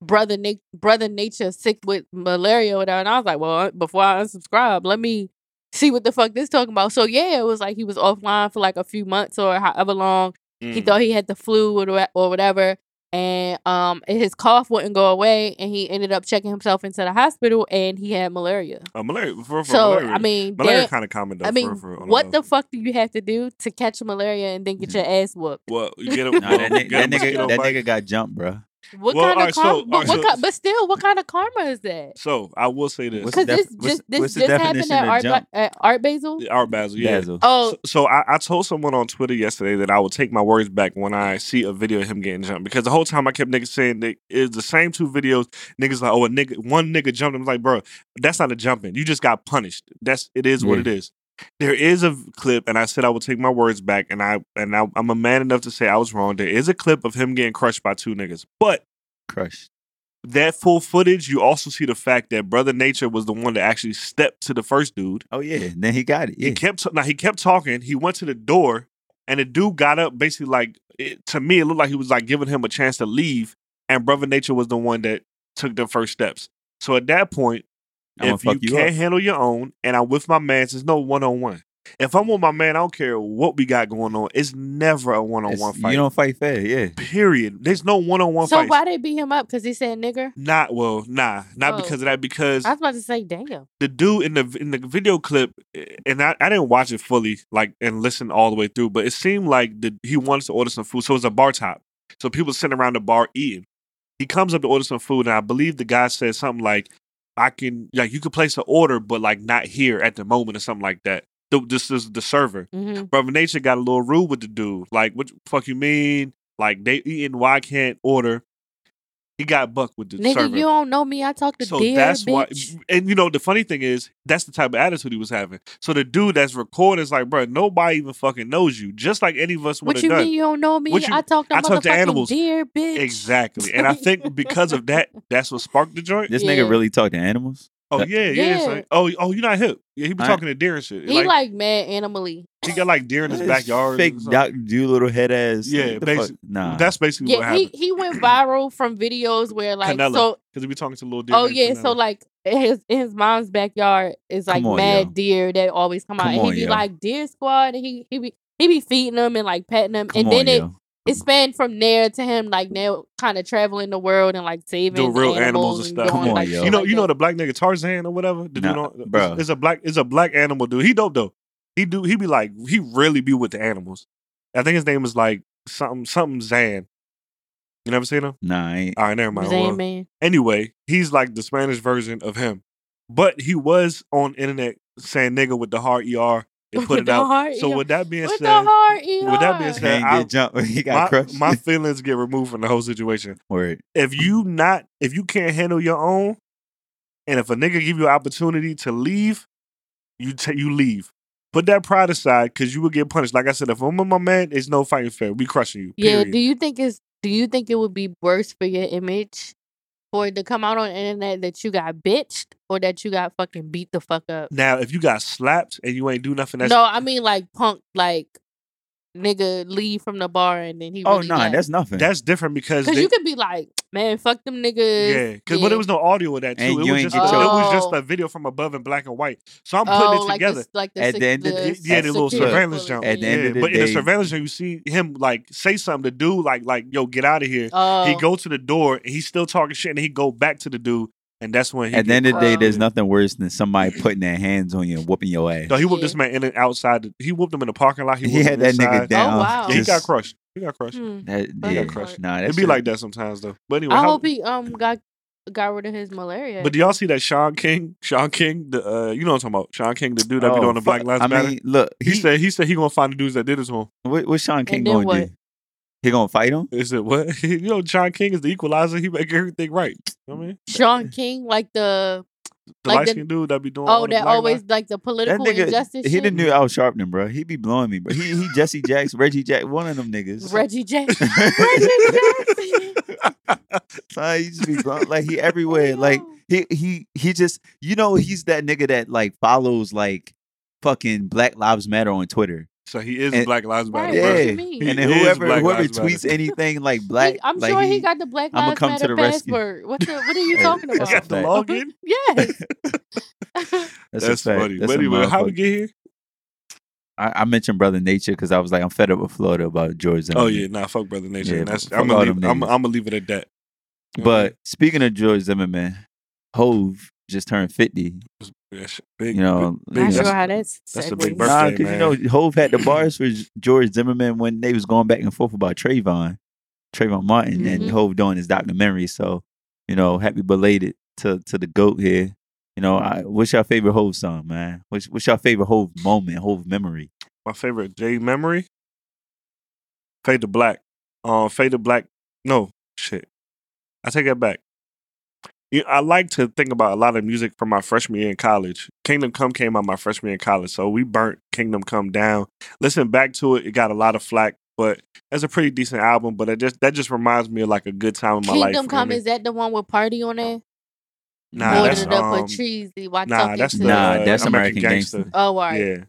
brother Nick brother nature sick with malaria or whatever and I was like well uh, before I unsubscribe let me see what the fuck this talking about so yeah it was like he was offline for like a few months or however long he Mm. thought he had the flu or, or whatever and um his cough wouldn't go away and he ended up checking himself into the hospital and he had malaria Uh, malaria. For, for so malaria. I mean malaria kind of common though. I mean, for, for, what the fuck do you have to do to catch malaria and then get your ass whooped? Well, you get a, Nah, well, that, ni- get a that nigga, that nigga got jumped, bro. What Well, kind of alright, so- karma? but, alright, what so- ki- but still, what kind of karma is that? So I will say this. Because this what's- just this what's the just happened at Art, jump? Ba- at Art Basel. Art Basel, yeah. Basil. Oh, So, so I, I told someone on Twitter yesterday that I would take my words back when I see a video of him getting jumped because the whole time I kept niggas saying that it's the same two videos. Niggas like, oh, a nigga, one nigga jumped. I'm like, bro, that's not a jumping. You just got punished. That's it is what it is. There is a clip, and I said I would take my words back, and I and I, I'm a man enough to say I was wrong. There is a clip of him getting crushed by two niggas, but Crushed. that full footage, you also see the fact that Brother Nature was the one that actually stepped to the first dude. Oh yeah. Then he got it. He kept now he kept talking. He went to the door, and the dude got up, basically like it, to me, it looked like he was like giving him a chance to leave. And Brother Nature was the one that took the first steps. So at that point, I'ma if you, you can't up. handle your own, and I'm with my man, there's no one on one. If I'm with my man, I don't care what we got going on. It's never a one on one fight. You don't fight fair. Yeah. Period. There's no one on one so fight. why they beat him up? Because he said nigger. Not well, nah, not Oh. because of that. Because I was about to say, damn. the dude in the in the video clip, eh, and I, I didn't watch it fully, like and listen all the way through, but it seemed like the, he wanted to order some food. So it's a bar top. So people sitting around the bar eating. He comes up to order some food, and I believe the guy said something like, "I can like you could place an order, but like not here at the moment or something like that." The, this is the server. hmm Brother Nature got a little rude with the dude. Like, what the fuck you mean? Like they eating, why I can't order? He got bucked with the Nigga, server. you don't know me. I talk to deer. So deer, that's bitch. why, and you know, the funny thing is, that's the type of attitude he was having. So the dude that's recording is like, bro, nobody even fucking knows you. Just like any of us would have done. What you mean you don't know me? What you- I talk to I talk to animals. deer, bitch. Exactly. And I think because of that, that's what sparked the joint. This Yeah. nigga really talk to animals. Oh yeah, yeah. Yeah. like, oh, oh, you're not hip. Yeah, he be I- talking to deer and shit. He like, like, mad animally. he got like deer in his backyard. Fake or something. Doctor Dolittle head ass. Yeah, What the Nah. That's basically what Yeah, he, happened. he went viral from videos where like Canelo. so Because he be talking to little deer. Oh named yeah, so like his his mom's backyard is like on, mad yo. deer that always come out, Come and he on, be yo. like deer squad, and he he be he be feeding them and like petting them, Come and on, then it yo. It spanned from there to him like now kind of traveling the world and like saving Doing real animals, animals and stuff. Come on, like, yo. you know, like you know that. the black nigga Tarzan or whatever. The Nah, dude on, bro. It's, it's a black, it's a black animal dude. He dope though. He do, he be like, he really be with the animals. I think his name is like something, something Zan. You never seen him? Nah, I ain't. All right, never mind. Zane Well, man. anyway, he's like the Spanish version of him, but he was on internet saying nigga with the hard er. They put With it out. hard So with that being With said, the hard ER. with that being said, Can't I- get jumped. He got my, crushed. my feelings get removed from the whole situation. Word. if you not if you can't handle your own, and if a nigga give you an opportunity to leave, you ta you leave. Put that pride aside because you will get punished. Like I said, if I'm with my man, it's no fighting fair. We crushing you. yeah. Period. Do you think it's do you think it would be worse for your image for it to come out on the internet that you got bitched or that you got fucking beat the fuck up? now, if you got slapped and you ain't do nothing, that's no, I mean like punk, like nigga leave from the bar and then he. Oh really no, left. that's nothing. that's different because Because you could be like, Man, fuck them niggas. Yeah, because but there was no audio of that too. And It you was ain't just get it was just Oh. a video from above in black and white. So I'm putting oh, it like together. like the At sec- the end of the, the- yeah, the little surveillance jump. At the end yeah, of the but in the surveillance jump, you see him like say something to dude, like like yo, get out of here. Oh, He go to the door and he's still talking shit, and he go back to the dude, and that's when he At the end of the day, there's nothing worse than somebody putting their hands on you and whooping your ass. No, he whooped Yeah. this man in and outside. He whooped him in the parking lot. He, He whooped had him that nigga down. Oh, wow. Yeah, he got crushed. He got crushed. hmm. That, Fuck yeah, that crushed. nah, that It'd be shit- like that sometimes though. But anyway, I how- hope he um got got rid of his malaria. but do y'all see that Shaun King? Shaun King, the uh, you know what I'm talking about? Shaun King, the dude that be Oh, doing the Black. Lives I Matter. mean, look, he, he, said he said he gonna find the dudes that did it to him. what, what Shaun King then gonna what? do? He gonna fight him? Is it what? you know, Shaun King is the equalizer. He make everything right. You know what I mean, Shaun King, like the the Like light the- skinned dude that be doing. oh, the that Black always Lives- like the That political nigga, injustice. he shit? the new Al Sharpton, bro. He be blowing me, bro. He he Jesse Jacks, Reggie Jack, one of them niggas. Reggie Jackson. Reggie Jackson. Son, he just be blowing, like he everywhere. Oh, like he he he just you know he's that nigga that like follows like fucking Black Lives Matter on Twitter. So he is And- Black Lives Matter. Right, Yeah. bro. mean? And then whoever Black whoever Lives Matter. tweets anything like black, He- I'm like sure he, got the Black I'ma Lives come to Matter the rescue. password. What the, what are you talking that's about? got the fact. login. yes. That's, That's, funny. That's but anyway, how we get here? I, I mentioned Brother Nature because I was like, I'm fed up with Florida about George Zimmerman. Oh yeah, nah, fuck brother Nature. Yeah, That's fuck I'm gonna leave. I'm. I'm gonna leave it at that. You But speaking of George Zimmerman, Hove just turned 50. What I mean? Yeah, shit, big, You know, big, Not big, sure that's- how that's that's a segues. big Nah, birthday, because you know Hove had the bars for George Zimmerman when they was going back and forth about Trayvon, Trayvon Martin, and Mhm. Hove doing his documentary. So, you know, happy belated to to the goat here. You know, I, what's your favorite Hove song, man? What's what's your favorite Hove moment, Hove memory? my favorite J memory. Fade to Black. Um, Fade to Black. No shit. I take that back. You I like to think about a lot of music from my freshman year in college. Kingdom Come came out my freshman year in college, so we burnt Kingdom Come down. Listen back to it; it got a lot of flack, but it's a pretty decent album. But it just that just reminds me of like a good time in my life. Kingdom you know what I Come is that the one with Party on there? Nah, Loaded that's it up um, with nah, that's the, them. Nah, uh, that's American American Gangster. Gangster. Oh, all right. Yeah,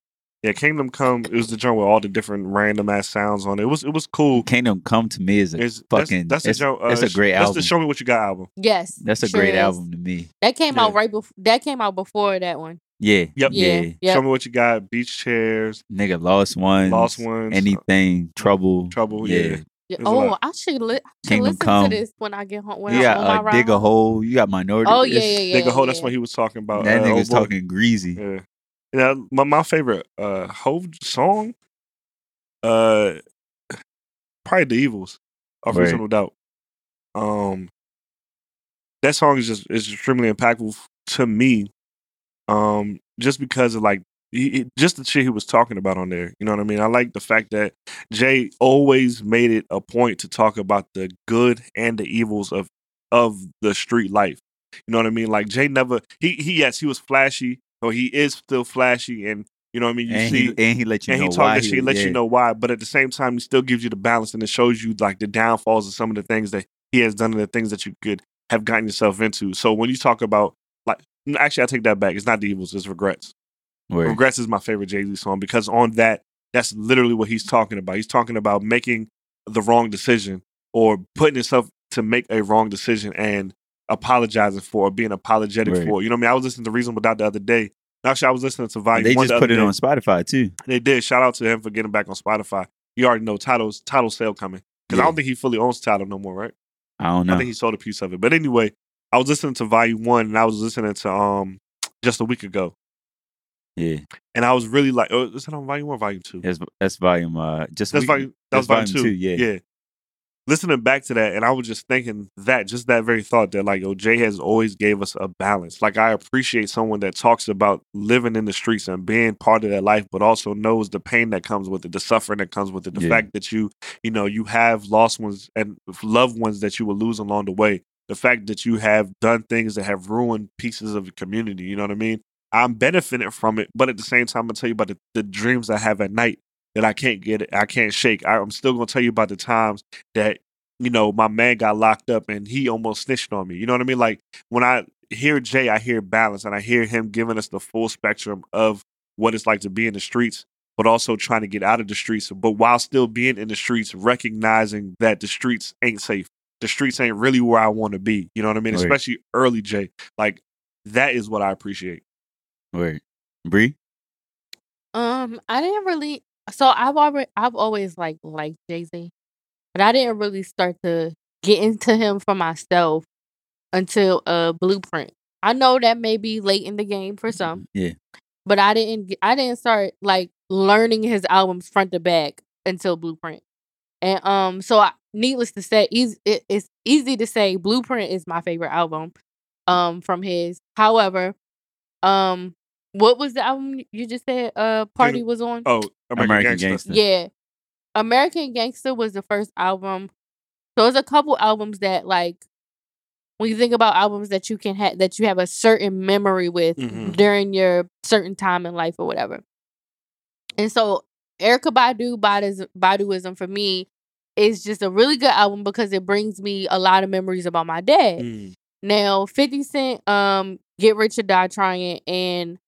yeah. Kingdom Come. It was the joint with all the different random ass sounds on it. It was it was cool. Kingdom Come to me is a It's fucking That's, it's, the joint. Uh, it's a great That's album. That's the Show Me What You Got album. Yes. That's a sure great is. album to me. That came out right before. That came out before that one. Yeah, Yep. Yeah. yeah. Yep. Show Me What You Got. Beach Chairs. Nigga, Lost Ones, Lost Ones. uh, anything, Trouble, Trouble, yeah. yeah. Yeah. Oh. I should, li- I should listen Come. to this when I get home. When You I'm got on my uh, ride dig a hole. You got minority. Oh yeah, It's- yeah, yeah. Nigga, hold. yeah. That's what he was talking about. That uh, nigga's talking greasy. Yeah. Yeah. My my favorite uh Hove song. Uh, probably the Evils. Of Right. Reasonable Doubt. Um, that song is just is extremely impactful to me. Um, just because of like he- just the shit he was talking about on there. You know what I mean? I like the fact that Jay always made it a point to talk about the good and the evils of of the street life. You know what I mean? Like Jay never he he yes he was flashy, he is still flashy, and you know what I mean. You and see, he and he let you and know he talk why that he shit, let yeah. you know why. But at the same time, he still gives you the balance and it shows you like the downfalls of some of the things that he has done and the things that you could have gotten yourself into. So when you talk about like, actually, I take that back. It's not the evils, it's regrets. Word. Regrets is my favorite Jay Z song because on that, that's literally what he's talking about. He's talking about making the wrong decision or putting himself to make a wrong decision and apologizing for or being apologetic Right. for. You know what I mean? I was listening to Reasonable Doubt the other day. Actually, I was listening to Volume They just the put it day. on Spotify too. They did. Shout out to him for getting back on Spotify. You already know Tidal's Tidal sale coming because I don't think he fully owns Tidal no more, right? I don't know. I think he sold a piece of it. But anyway, I was listening to Volume One and I was listening to um just a week ago, Yeah, and I was really like, oh, is that on Volume One, or Volume Two? that's that's volume. Uh, just That's we- volume. That was that's volume, two. Yeah, yeah. Listening back to that, and I was just thinking that, just that very thought that, like, yo, Jay has always gave us a balance. Like, I appreciate someone that talks about living in the streets and being part of that life, but also knows the pain that comes with it, the suffering that comes with it, the Yeah. fact that you, you know, you have lost ones and loved ones that you will lose along the way. The fact that you have done things that have ruined pieces of the community. You know what I mean? I'm benefiting from it, but at the same time, I'm gonna tell you about the, the dreams I have at night that I can't get, it. I can't shake. I, I'm still gonna tell you about the times that you know my man got locked up and he almost snitched on me. You know what I mean? Like when I hear Jay, I hear balance, and I hear him giving us the full spectrum of what it's like to be in the streets, but also trying to get out of the streets, but while still being in the streets, recognizing that the streets ain't safe. the streets ain't really where I want to be. You know what I mean? Right. Especially early Jay. Like that is what I appreciate. Word. Bree? Um, I didn't really. So I've already, I've always like liked Jay Z, but I didn't really start to get into him for myself until uh Blueprint. I know that may be late in the game for some, Yeah. but I didn't. I didn't start like learning his albums front to back until Blueprint. And um, so I, needless to say, easy, it, it's easy to say Blueprint is my favorite album, um, from his. However, um, what was the album you just said? Uh, Party was on. Oh, American, American Gangster. Gangster. Yeah. American Gangster was the first album. So there's a couple albums that like when you think about albums that you can have that you have a certain memory with Mhm. during your certain time in life or whatever. And so Erykah Badu Badu Baduizm for me is just a really good album because it brings me a lot of memories about my dad. Mm. Now, 50 Cent, um, Get Rich or Die Trying, and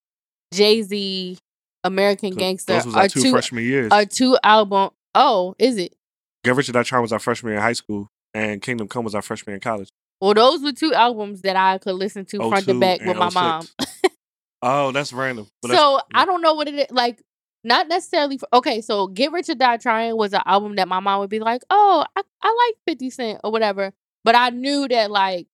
Jay Z, American So Gangster Those was are our two, two freshman years. are two album. Oh, is it? Get Rich or Die Trying was our freshman year in high school, and Kingdom Come was our freshman year in college. Well, those were two albums that I could listen to front to oh back with my 06. mom. Oh, that's random. But that's- so I don't know what it is. Like, not necessarily. For, okay, so Get Rich or Die Trying was an album that my mom would be like, "Oh, I, I like Fifty Cent or whatever," but I knew that like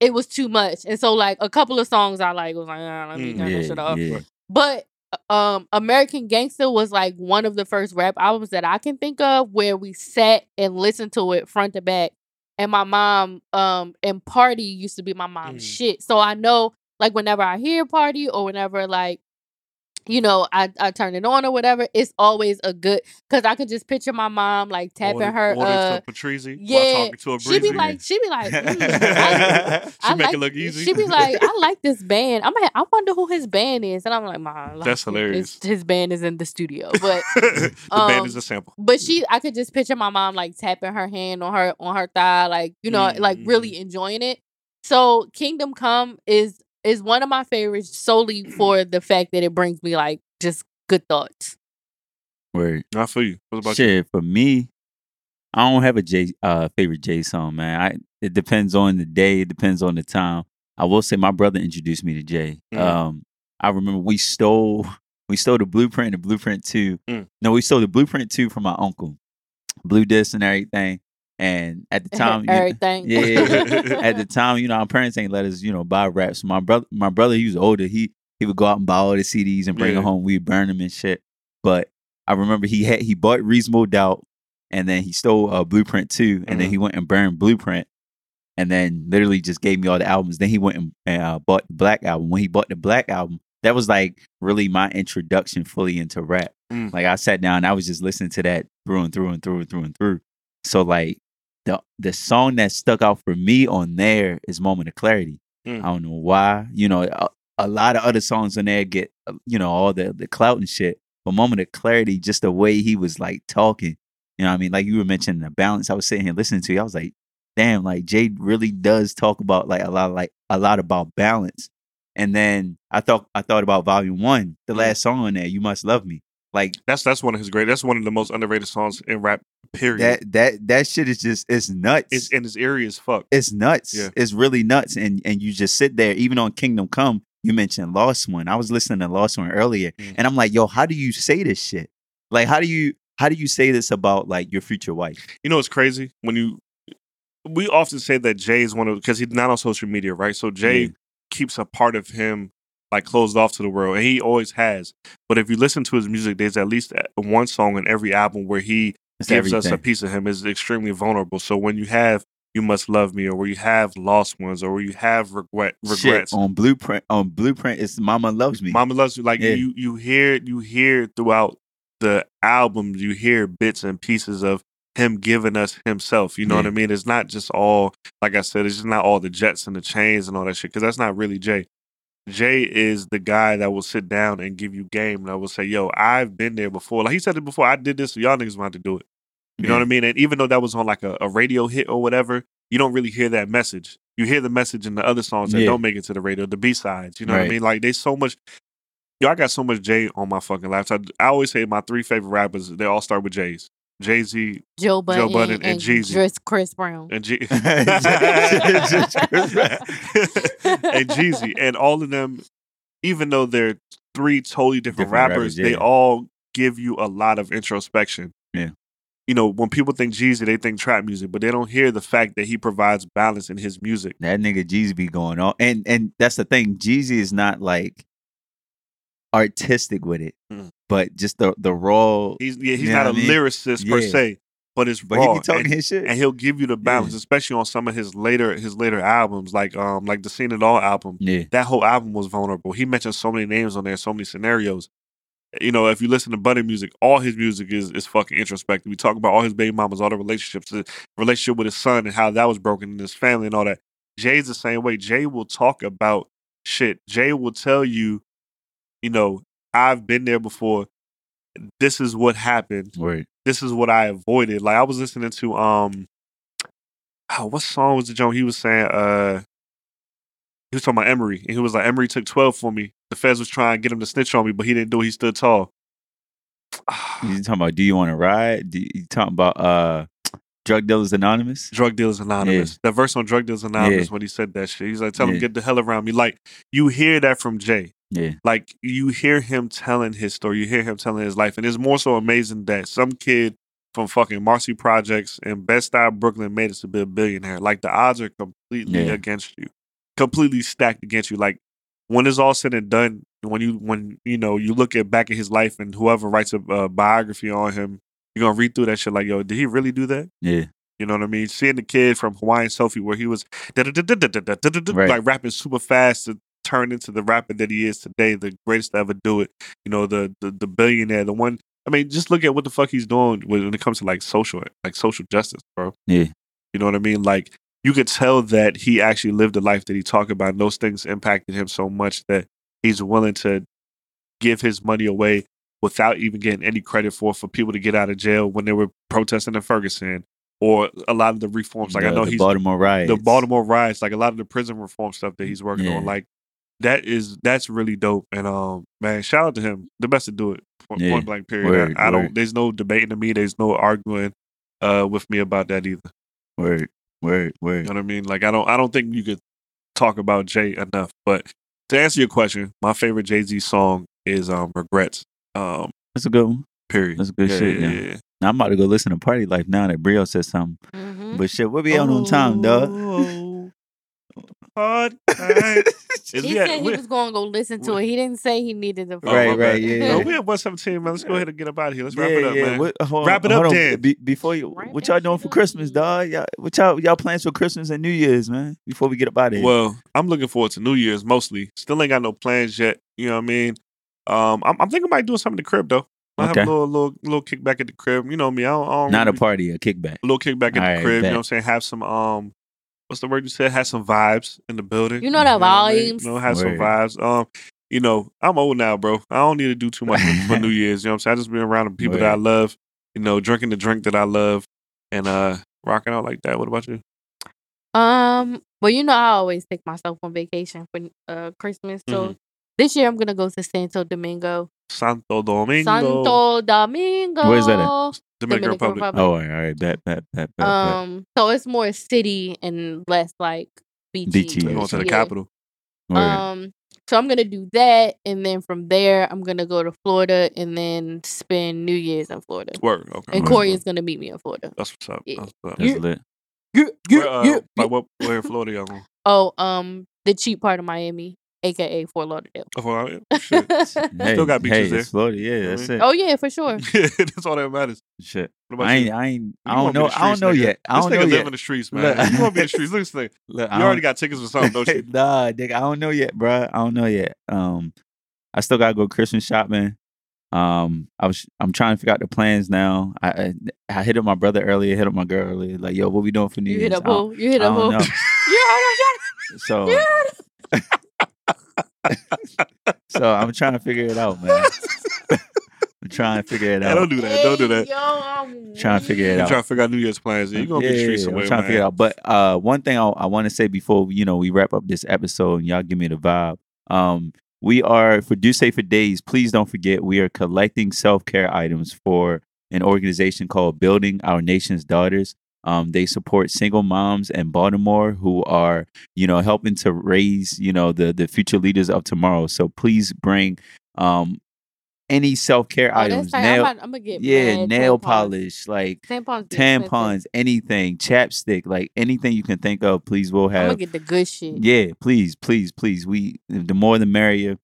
it was too much, and so like a couple of songs I like was like, ah, "Let me Mm. turn that shit off." yeah. But um American Gangster was like one of the first rap albums that I can think of where we sat and listened to it front to back. And my mom um and Party used to be my mom's Mm. shit. So I know like whenever I hear Party or whenever like you know, I, I turn it on or whatever, it's always a good cause I could just picture my mom like tapping order- her order uh some Patrizzi yeah, to a she be like she be like mm, I- she I make like, it look easy. She be like, I like this band. I'm like, I wonder who his band is, and I'm like, Mom, like, That's hilarious. His, band is in the studio, but the band um, is a sample. but she, I could just picture my mom like tapping her hand on her on her thigh, like you know, like Mm-hmm. really enjoying it. So Kingdom Come is is one of my favorites solely for the fact that it brings me like just good thoughts. Word. Not for you. What about you? For me, I don't have a J uh favorite J song, man. I it depends on the day, it depends on the time. I will say my brother introduced me to Jay. Mm. Um I remember we stole we stole the blueprint the blueprint two. Mm. No, we stole the blueprint two from my uncle. Blue disc and everything. And at the time, you know- everything. yeah, at the time, you know, our parents ain't let us, you know, buy raps. My brother, my brother, he was older. He he would go out and buy all the CDs and bring Yeah. them home. We'd burn them and shit. But I remember he had he bought Reasonable Doubt, and then he stole uh, Blueprint too, and then Mhm. he went and burned Blueprint, and then literally just gave me all the albums. Then he went and, and uh, bought the Black album. When he bought the Black album, that was like really my introduction fully into rap. Mm. Like I sat down, I was just listening to that through and through and through and through and through. So like the the song that stuck out for me on there is Moment of Clarity. Mm. I don't know why. You know, a, a lot of other songs on there get uh, you know all the the clout and shit. But Moment of Clarity, just the way he was like talking. You know, what I mean, like you were mentioning the balance. I was sitting here listening to you. I was like, damn, like Jay really does talk about like a lot, like a lot about balance. And then I thought I thought about Volume One, the Mm. last song on there, "You Must Love Me." Like That's that's one of his great. That's one of the most underrated songs in rap. Period. that that that shit is just it's nuts. it's and it's eerie as fuck. it's nuts. Yeah. It's really nuts. And and you just sit there, even on Kingdom Come, you mentioned Lost One. I was listening to Lost One earlier, Mm. and I'm like, yo, how do you say this shit? Like, how do you how do you say this about like your future wife? You know, it's crazy when you. We often say that Jay is one of because he's not on social media, right? So Jay Yeah. keeps a part of him like closed off to the world, and he always has. But if you listen to his music, there's at least uh, one song in every album where he It's gives us a piece of him is extremely vulnerable. So when you have "You Must Love Me" or where you have "Lost Ones" or where you have regret Shit, regrets, on Blueprint. On Blueprint, it's Mama Loves Me. Mama loves you. Like Yeah. you, you hear, you hear throughout the albums, you hear bits and pieces of him giving us himself. You know what I mean? It's not just all, like I said, it's just not all the jets and the chains and all that shit. Because that's not really Jay. Jay is the guy that will sit down and give you game. That will say, "Yo, I've been there before." Like he said it before. I did this, so y'all niggas want to do it. You know what I mean? And even though that was on like a, a radio hit or whatever, you don't really hear that message. You hear the message in the other songs that Yeah. don't make it to the radio, the B sides. You know what I mean? Like there's so much. Yo, I got so much Jay on my fucking laptop. I always say my three favorite rappers, they all start with J's. Jay Z, Joe Budden, Budden and and, Jeezy. just Chris Brown. and G- Just Chris Brown. and Jeezy, and all of them, even though they're three totally different, Different rappers, rappers, they all give you a lot of introspection. Yeah. You know, when people think Jeezy, they think trap music, but they don't hear the fact that he provides balance in his music. That nigga Jeezy be going on, and and that's the thing. Jeezy is not like artistic with it, Mm. but just the the raw. He's yeah, he's not a mean? lyricist per se, but it's But raw. he be talking and, his shit. and he'll give you the balance, especially on some of his later his later albums, like um like the Seen It All album. yeah, That whole album was vulnerable. He mentioned so many names on there, so many scenarios. You know, if you listen to Buddy music, all his music is is fucking introspective. We talk about all his baby mamas, all the relationships, the relationship with his son, and how that was broken in his family and all that. Jay's the same way. Jay will talk about shit. Jay will tell you, you know, I've been there before. This is what happened word. this is what I avoided. Like I was listening to um oh, what song was the joint he was saying? Uh he was talking about Emory. And he was like, Emory took 12 for me. The feds was trying to get him to snitch on me, but he didn't do it. He stood tall. You talking about? Do you want to ride? Do you talking about uh, drug dealers anonymous? Drug Dealers Anonymous. That verse on Drug Dealers Anonymous Yeah. when he said that shit. He's like, tell him, get the hell around me. Like, you hear that from Jay. Yeah, Like, you hear him telling his story. You hear him telling his life. And it's more so amazing that some kid from fucking Marcy Projects in Bed-Stuy, Brooklyn made it to be a billionaire. Like, the odds are completely Yeah. against you. Completely stacked against you. Like, when it's all said and done, when you when you know you look at back at his life and whoever writes a uh, biography on him, you're gonna read through that shit like, yo, did he really do that? yeah, You know what I mean? Seeing the kid from Hawaiian Sophie where he was Right. like rapping super fast to turn into the rapper that he is today, the greatest to ever do it. You know, the the, the billionaire, the one. I mean, just look at what the fuck he's doing when it comes to like social, like social justice, bro. Yeah. You know what I mean? Like you could tell that he actually lived the life that he talked about. And those things impacted him so much that he's willing to give his money away without even getting any credit for for people to get out of jail when they were protesting in Ferguson or a lot of the reforms. Like I know the he's Baltimore riots. the Baltimore riots, like a lot of the prison reform stuff that he's working Yeah. on. Like that is that's really dope. And um, man, shout out to him. The best to do it. Point, Yeah. point blank. Period. Word, I, I don't. There's no debating to me. There's no arguing uh with me about that either. Word, word, word. You know what I mean? Like I don't. I don't think you could talk about Jay enough. But to answer your question, my favorite Jay Z song is um Regrets. Um. That's a good one. Period. That's good shit, yeah. Now, I'm about to go listen to Party Life now that Brio said something. Mhm. But shit, we'll be out on time, dog. Oh, hard night. Is He we at- said he was going to go listen to it. He didn't say he needed to. Oh, Right, my right, bad. yeah, No, yeah. we have 117, man. Let's go ahead and get up out of here. Let's wrap yeah, it up, yeah. man. What, hold Wrap on, it up hold on. then. Be, before you, Wrap what y'all doing for Christmas, then. dog? Y'all, what y'all y'all plans for Christmas and New Year's, man? Before we get up out of here. Well, I'm looking forward to New Year's mostly. Still ain't got no plans yet. You know what I mean? Um, I'm, I'm thinking about doing something in the crib though. I Okay. have a little, little, little kickback at the crib. You know me. I don't, I don't Not a party, a kickback. A little kickback at Alright, the crib. You know what I'm saying? Have some um, what's the word you said? Have some vibes in the building. You know that what I mean? You know, have some vibes. Um, you know, I'm old now, bro. I don't need to do too much for, for New Year's. You know what I'm saying? I just been around the people that I love. You know, drinking the drink that I love, and uh, rocking out like that. What about you? Um, well, you know, I always take myself on vacation for uh Christmas. So Mhm. this year I'm gonna go to Santo Domingo. Santo Domingo, Santo Domingo. Where's that at? Dominican, Dominican Republic. Republic. Oh, all right, that that bet, bet, bet, bet. Um, so it's more city and less like beachy. Beachy, We're yeah. going to the capital. Word. Um, so I'm gonna do that, and then from there I'm gonna go to Florida, and then spend New Year's in Florida. Word. Okay. And Corey is gonna meet me in Florida. That's what's up. Yeah. That's what's up. That's you- lit. Where, uh, like what? Where in Florida y'all going? Oh, um, the cheap part of Miami, aka Fort Lauderdale. Oh, well, yeah, shit. Hey, Still got beaches hey, there. It's Florida, yeah, You know what I that's mean? it. oh yeah, for sure. yeah, That's all that matters. Shit. What about I you? ain't, I ain't, I You don't wanna be know, in the I don't streets, know nigga. yet. I This don't nigga know live yet. in the streets, man. Look, man. You want to be in the streets? Look at this thing. Look, I You don't- already got tickets for something, don't you? nah, nigga, I don't know yet, bro. I don't know yet. Um, I still gotta go Christmas shopping. Um, I was, I'm trying to figure out the plans now. I, I, I hit up my brother earlier, hit up my girl earlier. Like, yo, what we doing for New You Year's? hit up I don't- who? You hit I up don't who? know. You heard So, him, Johnny? So I'm trying to figure it out, man. I'm trying to figure it Yeah, out. don't do that. Don't do that. Yo, I'm Trying to figure it You out. trying to figure out New Year's plans? Yeah, you gonna be in the streets Yeah, somewhere, I'm trying man. to figure it out. But uh, one thing I, I want to say before you know we wrap up this episode and y'all give me the vibe. Um, we are for Do Say for Days. Please don't forget we are collecting self care items for an organization called Building Our Nation's Daughters. Um, they support single moms in Baltimore who are, you know, helping to raise, you know, the the future leaders of tomorrow. So please bring um, any self care Oh, items, right. nail, I'm, about, I'm gonna get yeah, mad nail tampons. polish, like Tampons. tampons, anything, chapstick, like anything you can think of. Please, we'll have. I'm gonna get the good shit. Yeah, please, please, please. We the more the merrier.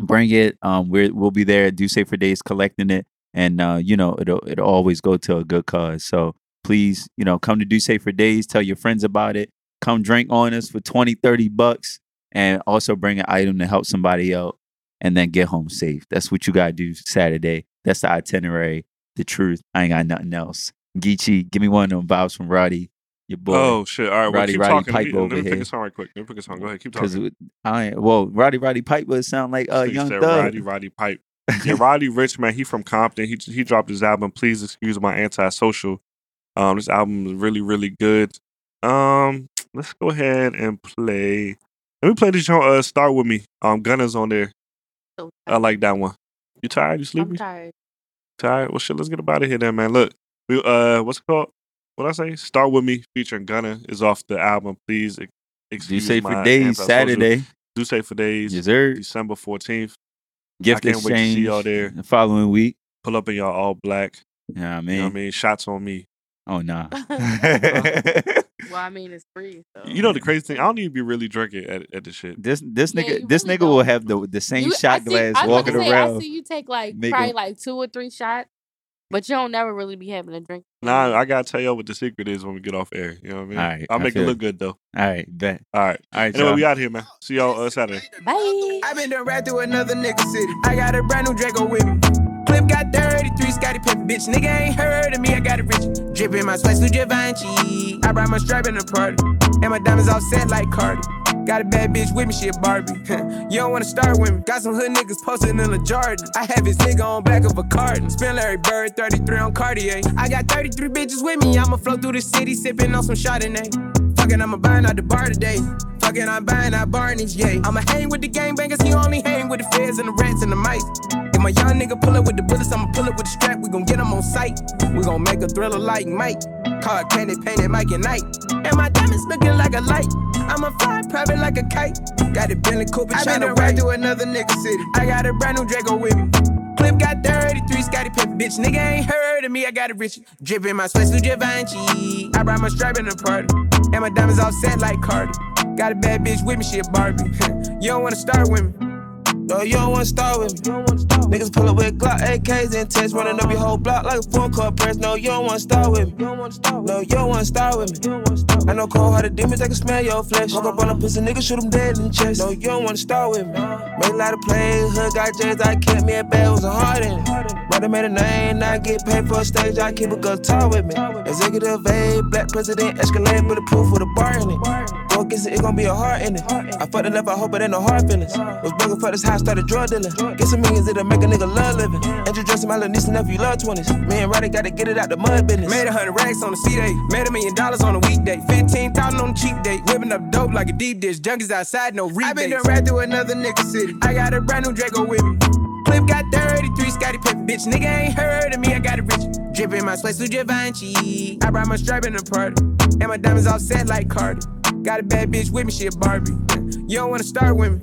Bring it. Um, we're we'll be there Do Say for Days collecting it, and uh, you know it'll it'll always go to a good cause. So please, you know, come to Do Say for Days. Tell your friends about it. Come drink on us for 20, 30 bucks, and also bring an item to help somebody out, and then get home safe. That's what you gotta do Saturday. That's the itinerary. The truth. I ain't got nothing else. Geechee, give me one of them vibes from Roddy, your boy. Oh shit! All right, well, Roddy- keep Roddy talking. Pipe Let me- over Let me pick here. a song right quick. Let me pick a song. Go ahead, keep talking. I well, Roddy Roddy Pipe Piper sound like uh nigga young said thug. Roddy Roddy Pipe. Yeah, Roddy Ricch man, he from Compton. He he dropped his album. Please excuse my antisocial. Um, this album is really really good. Um, let's go ahead and play. Let me play this song. Uh, start with me. Um, Gunna's on there. So I like that one. You tired? You sleepy? I'm tired. Tired? Well, shit. Let's get about it here, then, man. Look, we uh, what's it called? What I say? Start with me featuring Gunna is off the album. Please ex- Do excuse say my for days, antisocial. Saturday. Do say for days. Yes, sir. December fourteenth. Gift can't wait to see exchange. y'all there. The following week. Pull up in y'all all black. Yeah, I You mean, know what I mean? Shots on me. Oh nah. Well, I mean, it's free. So. You know the crazy thing? I don't even be really drinking at, at the shit. this this Yeah, nigga you this really nigga will don't. have the the same You- shot see- glass I was walking say, around. I see you take like Make probably 'em- like two or three shots, but you don't never really be having a drink. Nah, I gotta tell y'all what the secret is when we get off air. You know what I mean? All right, I'll I make it look good though. All right, bet. All right. All right, Anyway, y'all. we out here, man. See y'all uh, Saturday. Bye. I been done right through another nigga city. I got a brand new Draco with me. Clip got 33, Scottie Pippen, bitch. Nigga ain't heard of me, I got it rich. Drippin' my sweat, Givenchy. I brought my strap in the party. And my diamonds all set like Cardi. Got a bad bitch with me, she a Barbie. you don't wanna start with me. Got some hood niggas posted in a Jordan. I have his nigga on back of a carton. Spin Larry Bird, 33 on Cartier. I got 33 bitches with me. I'ma flow through the city, sippin' on some Chardonnay. Fucking, I'ma buying out the bar today. Fucking, I'm buying out Barney's, yeah. I'ma hang with the gangbangers, he only hang with the feds and the rats and the mice. If my young nigga pull up with the bullets, I'ma pull up with the strap. We gon' get him on sight. We gon' make a thriller like Mike. Car candy painted Mike and Night. And my diamonds looking like a light. I'ma fly private like a kite. Got a Bentley Cooper, I been ride to another nigga city. I got a brand new Draco with me. Clip got 33, Scottie Pippen, bitch. Nigga ain't heard of me, I got it rich. Drippin' my sweat, Givenchy. I brought my strap in the party. And my diamonds all set like Cardi. Got a bad bitch with me, she a Barbie. you don't wanna start with me. No, you don't wanna start with me. Niggas pull up with Glock AKs and tests, running up your whole block like a phone call press. No, you don't wanna start with me. No, you don't wanna start with me. I know cold hearted demons that can smell your flesh. Walk up on a pussy nigga, shoot him dead in the chest. No, you don't wanna start with me. Made a lot of plays, hood got J's, I kept me a bad, was a heart in it. Made a name, I get paid for a stage, I keep a guitar with me. Executive A, black president, bulletproof with a bar in it. Go against it, it gon' be a heart in it. I fucked it up, I hope it ain't no hard feelings. Was broken for this high, started drug dealing. Get some millions, it'll make a nigga love living. Introducing my little niece and nephew, love 20s. Me and Roddy gotta get it out the mud business. Made a hundred racks on the C-Day. Made a million dollars on a weekday. 15,000 on a cheap day. Whipping up dope like a deep dish. Junkies outside, no rebates. I been done right through another nigga city. I got a brand new Draco with me. Clip got 33, Scottie Pippen, bitch. Nigga ain't heard of me, I got it rich. Drippin' my sweat, Givenchy. I brought my strap in the party. And my diamonds all set like Cardi. Got a bad bitch with me, she a Barbie. You don't wanna start with me.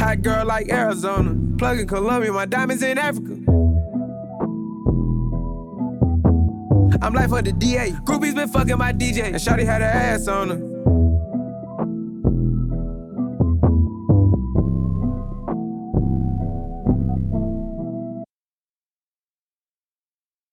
Hot girl like Arizona. Plug in Colombia, my diamonds in Africa. I'm life for the DA. Groupies been fucking my DJ. And Shawty had her ass on her.